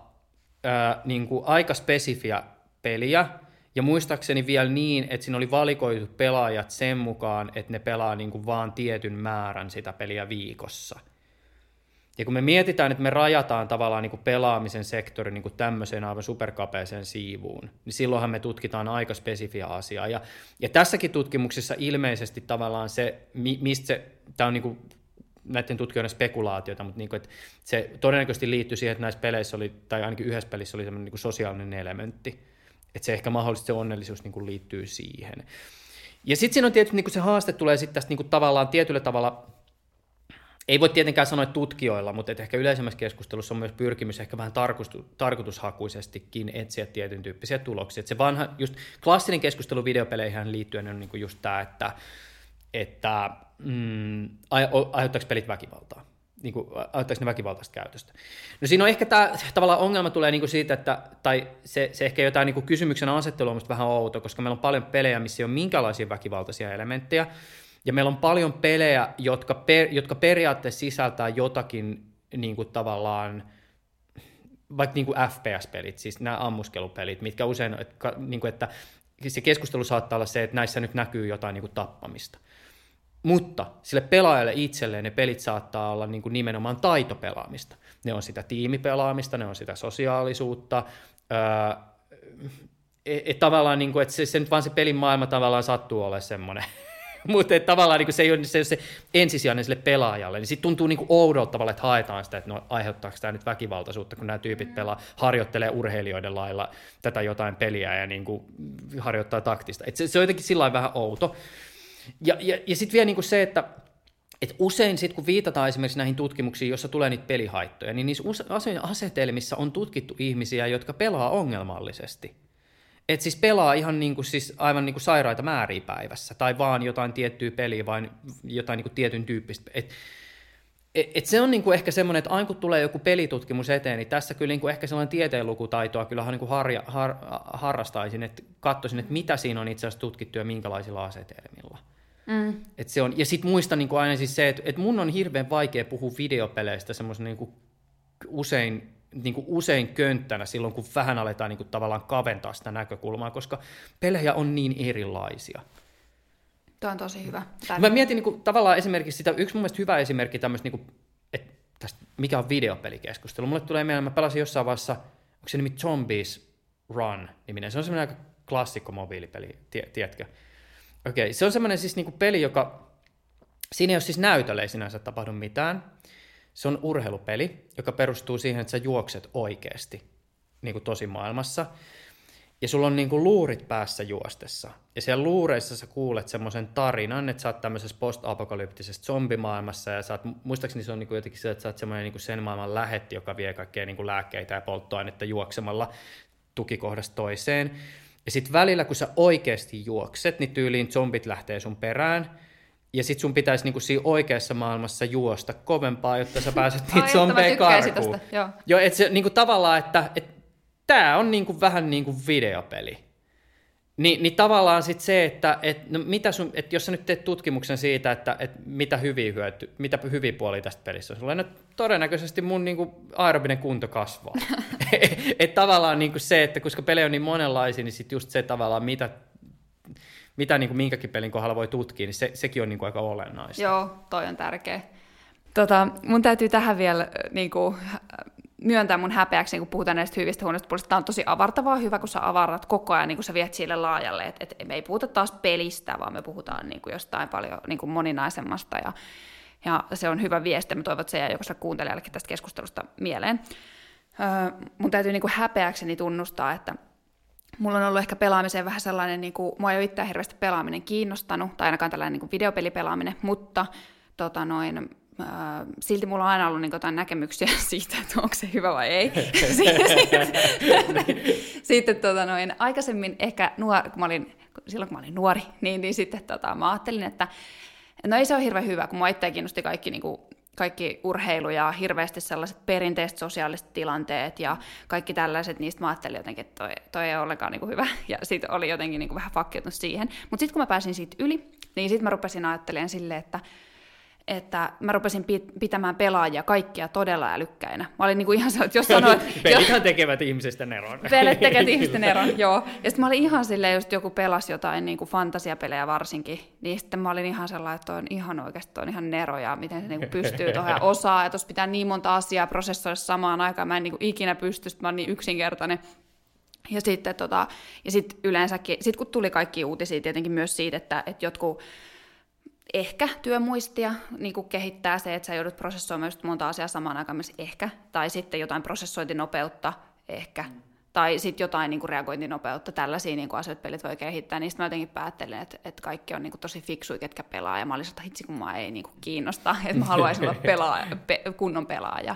ää, niin kuin aika spesifiä peliä, ja muistaakseni vielä niin, että siinä oli valikoitu pelaajat sen mukaan, että ne pelaa niin kuin vaan tietyn määrän sitä peliä viikossa. Ja kun me mietitään, että me rajataan tavallaan niin kuin pelaamisen sektori niin kuin tämmöiseen aivan superkapeeseen siivuun, niin silloinhan me tutkitaan aika spesifiä asiaa. Ja, ja tässäkin tutkimuksessa ilmeisesti tavallaan se, mistä se, tämä on niin kuin näiden tutkijoiden spekulaatiota, mutta niin kuin, että se todennäköisesti liittyy siihen, että näissä peleissä oli, tai ainakin yhdessä pelissä oli semmoinen niin kuin sosiaalinen elementti. Että se ehkä mahdollisesti se onnellisuus niin kuin liittyy siihen. Ja sitten siinä on tietysti niin kuin se haaste tulee sitten tästä niin kuin tavallaan tietyllä tavalla, ei voi tietenkään sanoa tutkijoilla, mutta että ehkä yleisemmässä keskustelussa on myös pyrkimys ehkä vähän tarkoitushakuisestikin etsiä tietyn tyyppisiä tuloksia. Että se vanha, just klassinen keskustelu videopeleihin liittyen on niin kuin just tämä, että, että mm, aiheuttaako pelit väkivaltaa? Niin kuin, aiheuttaako ne väkivaltaista käytöstä? No siinä on ehkä tämä tavallaan ongelma tulee niin kuin siitä, että, tai se, se ehkä jotain niin kuin kysymyksen asettelu on vähän outo, koska meillä on paljon pelejä, missä ei ole minkälaisia väkivaltaisia elementtejä, ja meillä on paljon pelejä, jotka, per, jotka periaatteessa sisältää jotakin niin kuin tavallaan, vaikka niin kuin FPS-pelit, siis nämä ammuskelupelit, mitkä usein, että, niin kuin, että se keskustelu saattaa olla se, että näissä nyt näkyy jotain niin kuin tappamista. Mutta sille pelaajalle itselleen ne pelit saattaa olla niin kuin nimenomaan taitopelaamista. Ne on sitä tiimipelaamista, ne on sitä sosiaalisuutta. Öö, et, et tavallaan, niin kuin, että se, se nyt vaan se pelin maailma tavallaan sattuu olemaan semmoinen. Mutta tavallaan niin se ei ole se, se ensisijainen sille pelaajalle, niin sitten tuntuu niin oudolta tavalla, että haetaan sitä, että no aiheuttaako tämä nyt väkivaltaisuutta, kun nämä tyypit pelaa, harjoittelee urheilijoiden lailla tätä jotain peliä ja niin kuin harjoittaa taktista. Et se, se on jotenkin sillä vähän outo. Ja, ja, ja sitten vielä niin kuin se, että et usein sitten kun viitataan esimerkiksi näihin tutkimuksiin, joissa tulee niitä pelihaittoja, niin niissä asetelmissa on tutkittu ihmisiä, jotka pelaa ongelmallisesti. Et siis pelaa ihan niin kuin, siis aivan niin kuin sairaita määriä päivässä, tai vaan jotain tiettyä peliä, vai jotain niin kuin tietyn tyyppistä. Et, et, et se on niin kuin ehkä semmoinen, että aina kun tulee joku pelitutkimus eteen, niin tässä kyllä niin kuin ehkä sellainen tieteenlukutaitoa kyllä niin kuin harja, har, harrastaisin, että katsoisin, että mitä siinä on itse asiassa tutkittu ja minkälaisilla asetelmilla. Mm. Et se on, ja sitten muistan niin kuin aina siis se, että, että mun on hirveän vaikea puhua videopeleistä semmoisen niin kuin usein, niin kuin usein könttänä silloin, kun vähän aletaan niin kuin tavallaan kaventaa sitä näkökulmaa, koska pelejä on niin erilaisia. Tuo on tosi hyvä. Tämä... Mä mietin niin kuin, tavallaan esimerkiksi sitä, yksi mun mielestä hyvä esimerkki tämmöistä, niin kuin, että tästä, mikä on videopelikeskustelu. Mulle tulee mieleen, mä pelasin jossain vaiheessa, onko se nimi Zombies Run niminen, se on semmoinen aika klassikko mobiilipeli, tie, tiedätkö? Okei, okay, se on semmoinen siis niinku peli, joka siinä ei ole siis näytölle ei sinänsä tapahdu mitään. Se on urheilupeli, joka perustuu siihen, että sä juokset oikeasti niin kuin tosi maailmassa. Ja sulla on niin kuin luurit päässä juostessa. Ja siellä luureissa sä kuulet semmoisen tarinan, että sä oot tämmöisessä post-apokalyptisessa zombimaailmassa. Ja sä oot, muistaakseni se on niin kuin jotenkin se, että sä oot semmoinen niin sen maailman lähetti, joka vie kaikkea niin kuin lääkkeitä ja polttoainetta juoksemalla tukikohdasta toiseen. Ja sitten välillä, kun sä oikeasti juokset, niin tyyliin zombit lähtee sun perään – ja sit sun pitäisi niinku siinä oikeassa maailmassa juosta kovempaa, jotta sä pääset niitä zombeja karkuun. Joo, joo et se niinku tavallaan, että et, tää on niinku vähän niinku videopeli. Ni, niin tavallaan sit se, että et, no mitä sun, et jos sä nyt teet tutkimuksen siitä, että et mitä hyviä hyöty, mitä hyviä puolia tästä pelissä on sulle, no todennäköisesti mun niinku aerobinen kunto kasvaa. et tavallaan niinku se, että koska peli on niin monenlaisia, niin sit just se tavallaan, mitä mitä niin kuin minkäkin pelin kohdalla voi tutkia, niin se, sekin on niin kuin aika olennaista. Joo, toi on tärkeä. Tota, mun täytyy tähän vielä niin kuin, myöntää mun häpeäksi, niin kun puhutaan näistä hyvistä huonoista puolista. Tämä on tosi avartavaa hyvä, kun sä avarat koko ajan, niin kun sä viet sille laajalle. Et, et me ei puhuta taas pelistä, vaan me puhutaan niin kuin jostain paljon niin kuin moninaisemmasta. Ja, ja se on hyvä viesti. Mä toivon, että se jää jokaiselle kuuntelijallekin tästä keskustelusta mieleen. Öö, mun täytyy niin kuin häpeäkseni tunnustaa, että mulla on ollut ehkä pelaamiseen vähän sellainen, niin kuin, mua ei ole itse hirveästi pelaaminen kiinnostanut, tai ainakaan tällainen niin kuin videopelipelaaminen, mutta tota noin, äh, silti mulla on aina ollut niin jotain näkemyksiä siitä, että onko se hyvä vai ei. sitten, sitten tota noin, aikaisemmin ehkä nuor, kun mä olin, silloin kun mä olin nuori, niin, niin sitten tota, mä ajattelin, että no ei se ole hirveän hyvä, kun mua itse kiinnosti kaikki niin kuin, kaikki urheilu ja hirveästi sellaiset perinteiset sosiaaliset tilanteet ja kaikki tällaiset, niistä mä ajattelin jotenkin, että toi, toi ei ole ollenkaan niin kuin hyvä. Ja sitten oli jotenkin niin kuin vähän fakkiutunut siihen. Mutta sitten kun mä pääsin siitä yli, niin sitten mä rupesin ajattelemaan silleen, että että mä rupesin pitämään pelaajia kaikkia todella älykkäinä. Mä olin niinku ihan se, että jos sanoit... Pelithän tekevät ihmisestä eron. Pelit tekevät ihmisten eron, joo. Ja sitten mä olin ihan silleen, just joku pelasi jotain niinku fantasiapelejä varsinkin, niin sitten mä olin ihan sellainen, että on ihan oikeasti on ihan nero ja miten se niinku pystyy tuohon ja osaa, että tuossa pitää niin monta asiaa prosessoida samaan aikaan, mä en niinku ikinä pysty, mä oon niin yksinkertainen. Ja sitten tota, ja sit yleensäkin, sit kun tuli kaikki uutisia tietenkin myös siitä, että, että jotkut ehkä työmuistia niin kuin kehittää se, että sä joudut prosessoimaan just monta asiaa samaan aikaan myös ehkä, tai sitten jotain prosessointinopeutta ehkä, mm. tai sitten jotain niin kuin reagointinopeutta, tällaisia niin kuin asioita pelit voi kehittää, niistä mä jotenkin päättelen, että, että kaikki on niin kuin tosi fiksuja, ketkä pelaa, ja mä olisin, että hitsi kun mä ei niin kuin kiinnosta, että mä haluaisin olla pelaaja, pe, kunnon pelaaja.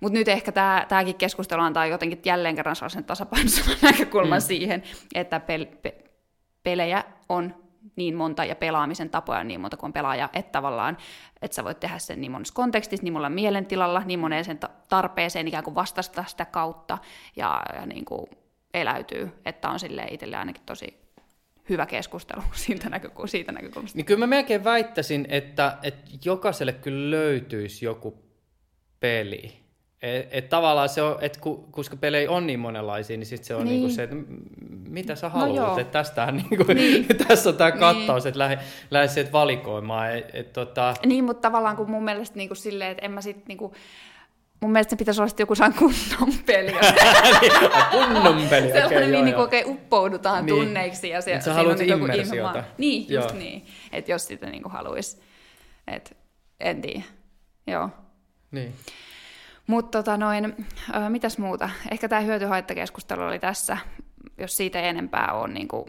Mutta nyt ehkä tämäkin keskustelu antaa jotenkin jälleen kerran sellaisen tasapainoisen näkökulman mm. siihen, että pel, pe, pelejä on niin monta ja pelaamisen tapoja niin monta kuin pelaaja, että tavallaan, että sä voit tehdä sen niin monessa kontekstissa, niin monella mielentilalla, niin moneen sen tarpeeseen ikään kuin vastata sitä kautta ja, ja niin kuin eläytyy, että on sille itselle ainakin tosi hyvä keskustelu siitä, näkökulmasta. Siitä näkökulmasta. Niin kyllä mä melkein väittäisin, että, että jokaiselle kyllä löytyisi joku peli, et, et tavallaan se on, et ku, koska pelejä on niin monenlaisia, niin sit se on niin. niinku se, että mitä sä no haluat, no että tästähän niinku, niin. tässä on tämä niin. kattaus, niin. että lähde, lähde sieltä valikoimaan. Et, et, tota... Niin, mutta tavallaan kun mun mielestä niinku silleen, että en mä sit niinku, mun mielestä se pitäisi olla joku saan kunnon peli. Niin, kunnon peli, okei, okay, niin, niin oikein uppoudutaan niin. tunneiksi. Ja se, sä haluat on niinku immersiota. Niin, just joo. niin. Että jos sitä niinku haluaisi. Et, en tiedä. Joo. Niin. Mutta tota noin, äh, mitäs muuta? Ehkä tämä hyötyhaittakeskustelu oli tässä, jos siitä ei enempää ole niin kuin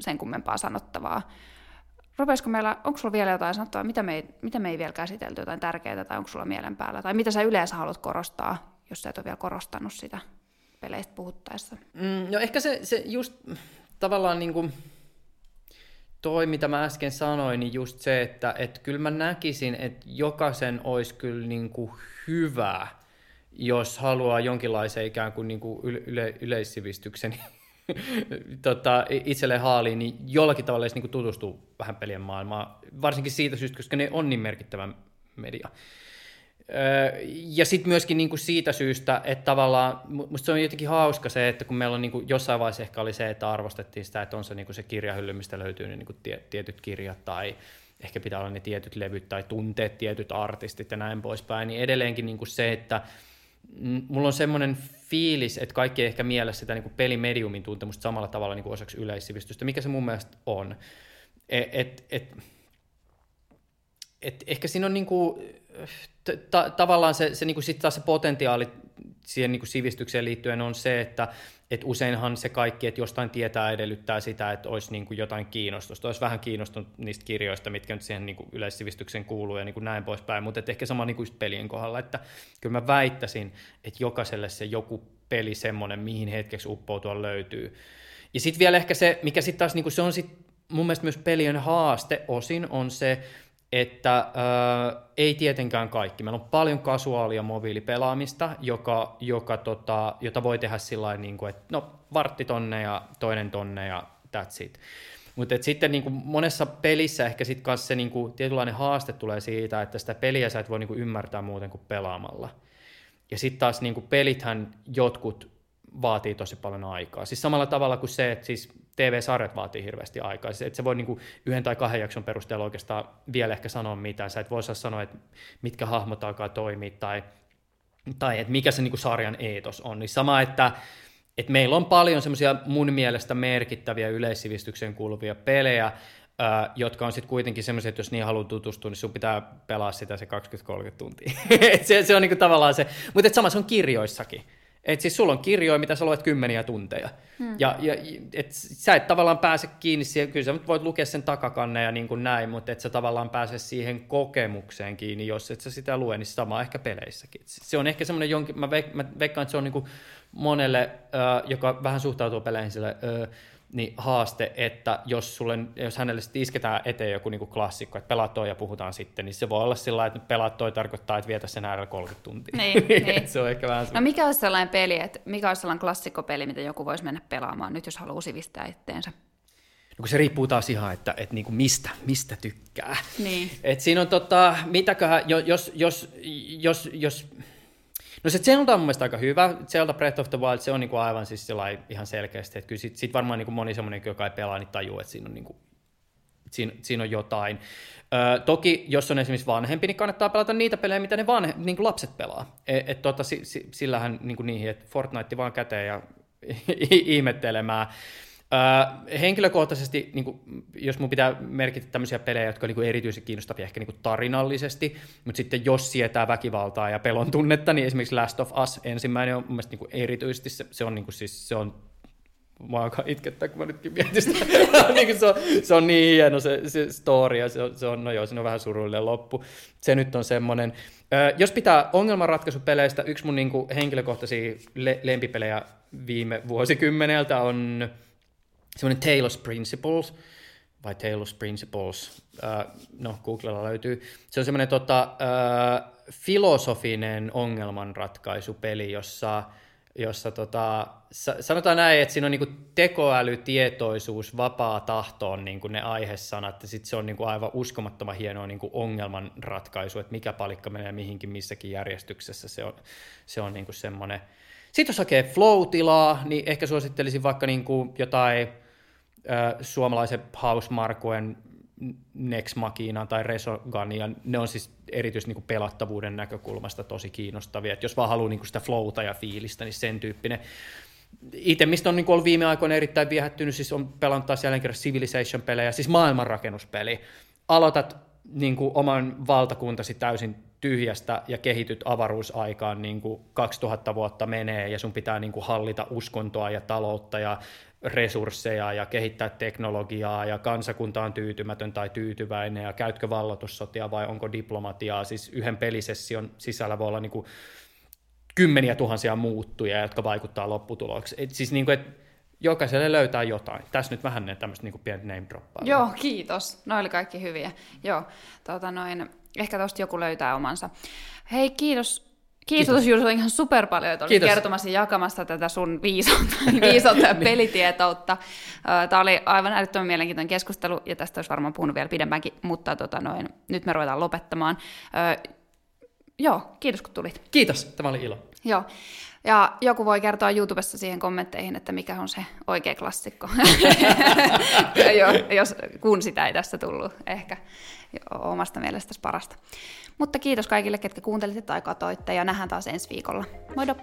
sen kummempaa sanottavaa. Rupeisiko meillä, onko sulla vielä jotain sanottavaa, mitä me, ei, mitä me ei vielä käsitelty, jotain tärkeää, tai onko sulla mielen päällä, tai mitä sä yleensä haluat korostaa, jos sä et ole vielä korostanut sitä peleistä puhuttaessa? Mm, no ehkä se, se just tavallaan niin kuin toi, mitä mä äsken sanoin, niin just se, että et kyllä mä näkisin, että jokaisen olisi kyllä niin kuin hyvä jos haluaa jonkinlaisen ikään kuin, niin kuin yle, yleissivistyksen tota, itselleen haaliin, niin jollakin tavalla edes niin kuin tutustuu vähän pelien maailmaan, varsinkin siitä syystä, koska ne on niin merkittävä media. Ja sitten myöskin niin kuin siitä syystä, että tavallaan, musta se on jotenkin hauska se, että kun meillä on niin kuin jossain vaiheessa ehkä oli se, että arvostettiin sitä, että on se, niin kuin se kirjahylly, mistä löytyy ne niin kuin tietyt kirjat tai ehkä pitää olla ne tietyt levyt tai tunteet tietyt artistit ja näin poispäin, niin edelleenkin niin kuin se, että mulla on semmoinen fiilis, että kaikki ei ehkä mielessä sitä niin kuin pelimediumin tuntemusta samalla tavalla niin kuin osaksi yleissivistystä, mikä se mun mielestä on. Et, et, et, et ehkä siinä on niinku, ta- tavallaan se, se, niinku sit taas se potentiaali siihen niinku sivistykseen liittyen on se, että et useinhan se kaikki, että jostain tietää edellyttää sitä, että olisi niinku jotain kiinnostusta, olisi vähän kiinnostunut niistä kirjoista, mitkä nyt siihen niinku yleissivistykseen kuuluu ja niinku näin poispäin, mutta ehkä sama niinku just pelien kohdalla, että kyllä mä väittäisin, että jokaiselle se joku peli semmoinen, mihin hetkeksi uppoutua löytyy. Ja sitten vielä ehkä se, mikä sitten taas, niinku se on sit mun mielestä myös pelien haaste osin, on se, että äh, ei tietenkään kaikki. Meillä on paljon kasuaalia mobiilipelaamista, joka, joka tota, jota voi tehdä sillä niin kuin, että no vartti tonne ja toinen tonne ja that's it. Mutta sitten niin kuin monessa pelissä ehkä sitten kanssa se niin kuin, tietynlainen haaste tulee siitä, että sitä peliä sä et voi niin kuin ymmärtää muuten kuin pelaamalla. Ja sitten taas niin kuin pelithän jotkut vaatii tosi paljon aikaa. Siis samalla tavalla kuin se, että siis TV-sarjat vaatii hirveästi aikaa. Siis et sä voi niinku yhden tai kahden jakson perusteella oikeastaan vielä ehkä sanoa mitään. Sä et voi sanoa, että mitkä hahmot alkaa toimia tai, tai että mikä se niinku sarjan eetos on. Niin sama, että et meillä on paljon semmoisia mun mielestä merkittäviä yleissivistykseen kuuluvia pelejä, jotka on sitten kuitenkin semmoisia, että jos niin haluaa tutustua, niin sun pitää pelaa sitä se 20-30 tuntia. se, se on niinku tavallaan se, mutta sama se on kirjoissakin. Et siis sulla on kirjoja, mitä sä luet kymmeniä tunteja. Hmm. Ja, ja et sä et tavallaan pääse kiinni siihen, kyllä sä voit lukea sen takakanne ja niin kuin näin, mutta et sä tavallaan pääse siihen kokemukseen kiinni, jos et sä sitä lue, niin sama ehkä peleissäkin. Se on ehkä semmoinen jonkin, mä, veik, mä veikkaan, että se on niin kuin monelle, äh, joka vähän suhtautuu peleihin sille, äh, niin haaste, että jos, sulle, jos hänelle sitten isketään eteen joku niin klassikko, että pelaat toi ja puhutaan sitten, niin se voi olla sillä että pelaat toi tarkoittaa, että vietä sen äärellä 30 tuntia. Niin, niin. se on ehkä vähän No mikä olisi sellainen peli, että mikä olisi sellainen klassikkopeli, mitä joku voisi mennä pelaamaan nyt, jos haluaa sivistää itteensä? No kun se riippuu taas ihan, että, että niin kuin mistä, mistä tykkää. Niin. Et siinä on tota, mitäköhän, jos, jos, jos, jos, jos No se Zelda on mun mielestä aika hyvä. Zelda Breath of the Wild, se on niinku aivan siis ihan selkeästi, että kyllä sit, sit varmaan niinku moni semmoinen, joka ei pelaa, niin tajuu, että siinä on, niinku, siinä, siinä on jotain. Ö, toki, jos on esimerkiksi vanhempi, niin kannattaa pelata niitä pelejä, mitä ne vanhe, niinku lapset pelaa. Et, et tota, si, si, sillähän niinku niihin, että Fortnite vaan käteen ja ihmettelemään. Henkilökohtaisesti, niin kuin, jos mun pitää merkitä tämmöisiä pelejä, jotka on niin erityisen kiinnostavia ehkä niin kuin tarinallisesti, mutta sitten jos sietää väkivaltaa ja pelon tunnetta, niin esimerkiksi Last of Us ensimmäinen on mun mielestä niin kuin erityisesti, se, se on, niin kuin, siis, se on Mua alkaa itkettää, kun mä nytkin mietin sitä. niin se, on, se on niin hieno se, se story, ja se on, se on, no joo, se on vähän surullinen loppu. Se nyt on semmoinen. Jos pitää ongelmanratkaisupeleistä, yksi mun niin kuin, henkilökohtaisia le- lempipelejä viime vuosikymmeneltä on semmoinen Taylor's Principles, vai Taylor's Principles, uh, no Googlella löytyy. Se on semmoinen tota, uh, filosofinen ongelmanratkaisupeli, jossa, jossa tota, sanotaan näin, että siinä on niinku tekoäly, tietoisuus, vapaa tahto on niinku ne aihesanat, ja sitten se on niinku aivan uskomattoman hienoa niinku ongelmanratkaisu, että mikä palikka menee mihinkin missäkin järjestyksessä, se on, se on niinku semmoinen. Sitten jos hakee flow-tilaa, niin ehkä suosittelisin vaikka niinku jotain suomalaisen Hausmarkuen Next tai Resogania, ne on siis erityisesti niin pelattavuuden näkökulmasta tosi kiinnostavia. Et jos vaan haluaa niin sitä flowta ja fiilistä, niin sen tyyppinen. Itse, mistä on niin ollut viime aikoina erittäin viehättynyt, siis on pelannut taas jälleen kerran Civilization-pelejä, siis maailmanrakennuspeli. Aloitat niin kuin oman valtakuntasi täysin tyhjästä ja kehityt avaruusaikaan, niin kuin 2000 vuotta menee ja sun pitää niin kuin hallita uskontoa ja taloutta ja resursseja ja kehittää teknologiaa ja kansakunta on tyytymätön tai tyytyväinen ja käytkö vallatussotia vai onko diplomatiaa. Siis yhden pelisession sisällä voi olla niin kuin kymmeniä tuhansia muuttuja, jotka vaikuttaa lopputulokseen. Et siis niin kuin, että jokaiselle löytää jotain. Tässä nyt vähän ne tämmöistä niin pientä name droppaa. Joo, kiitos. Oli kaikki hyviä. Joo, tota noin, ehkä tuosta joku löytää omansa. Hei, kiitos Kiitos, Kiitos. Juuso ihan super paljon, että olit kertomassa ja jakamassa tätä sun viisautta, viisautta ja pelitietoutta. Tämä oli aivan älyttömän mielenkiintoinen keskustelu, ja tästä olisi varmaan puhunut vielä pidempäänkin, mutta tota noin, nyt me ruvetaan lopettamaan. joo, kiitos kun tulit. Kiitos, tämä oli ilo. Joo, ja joku voi kertoa YouTubessa siihen kommentteihin, että mikä on se oikea klassikko, jos, kun sitä ei tästä tullut ehkä omasta mielestäsi parasta. Mutta kiitos kaikille, ketkä kuuntelitte tai katoitte ja nähdään taas ensi viikolla. Moido!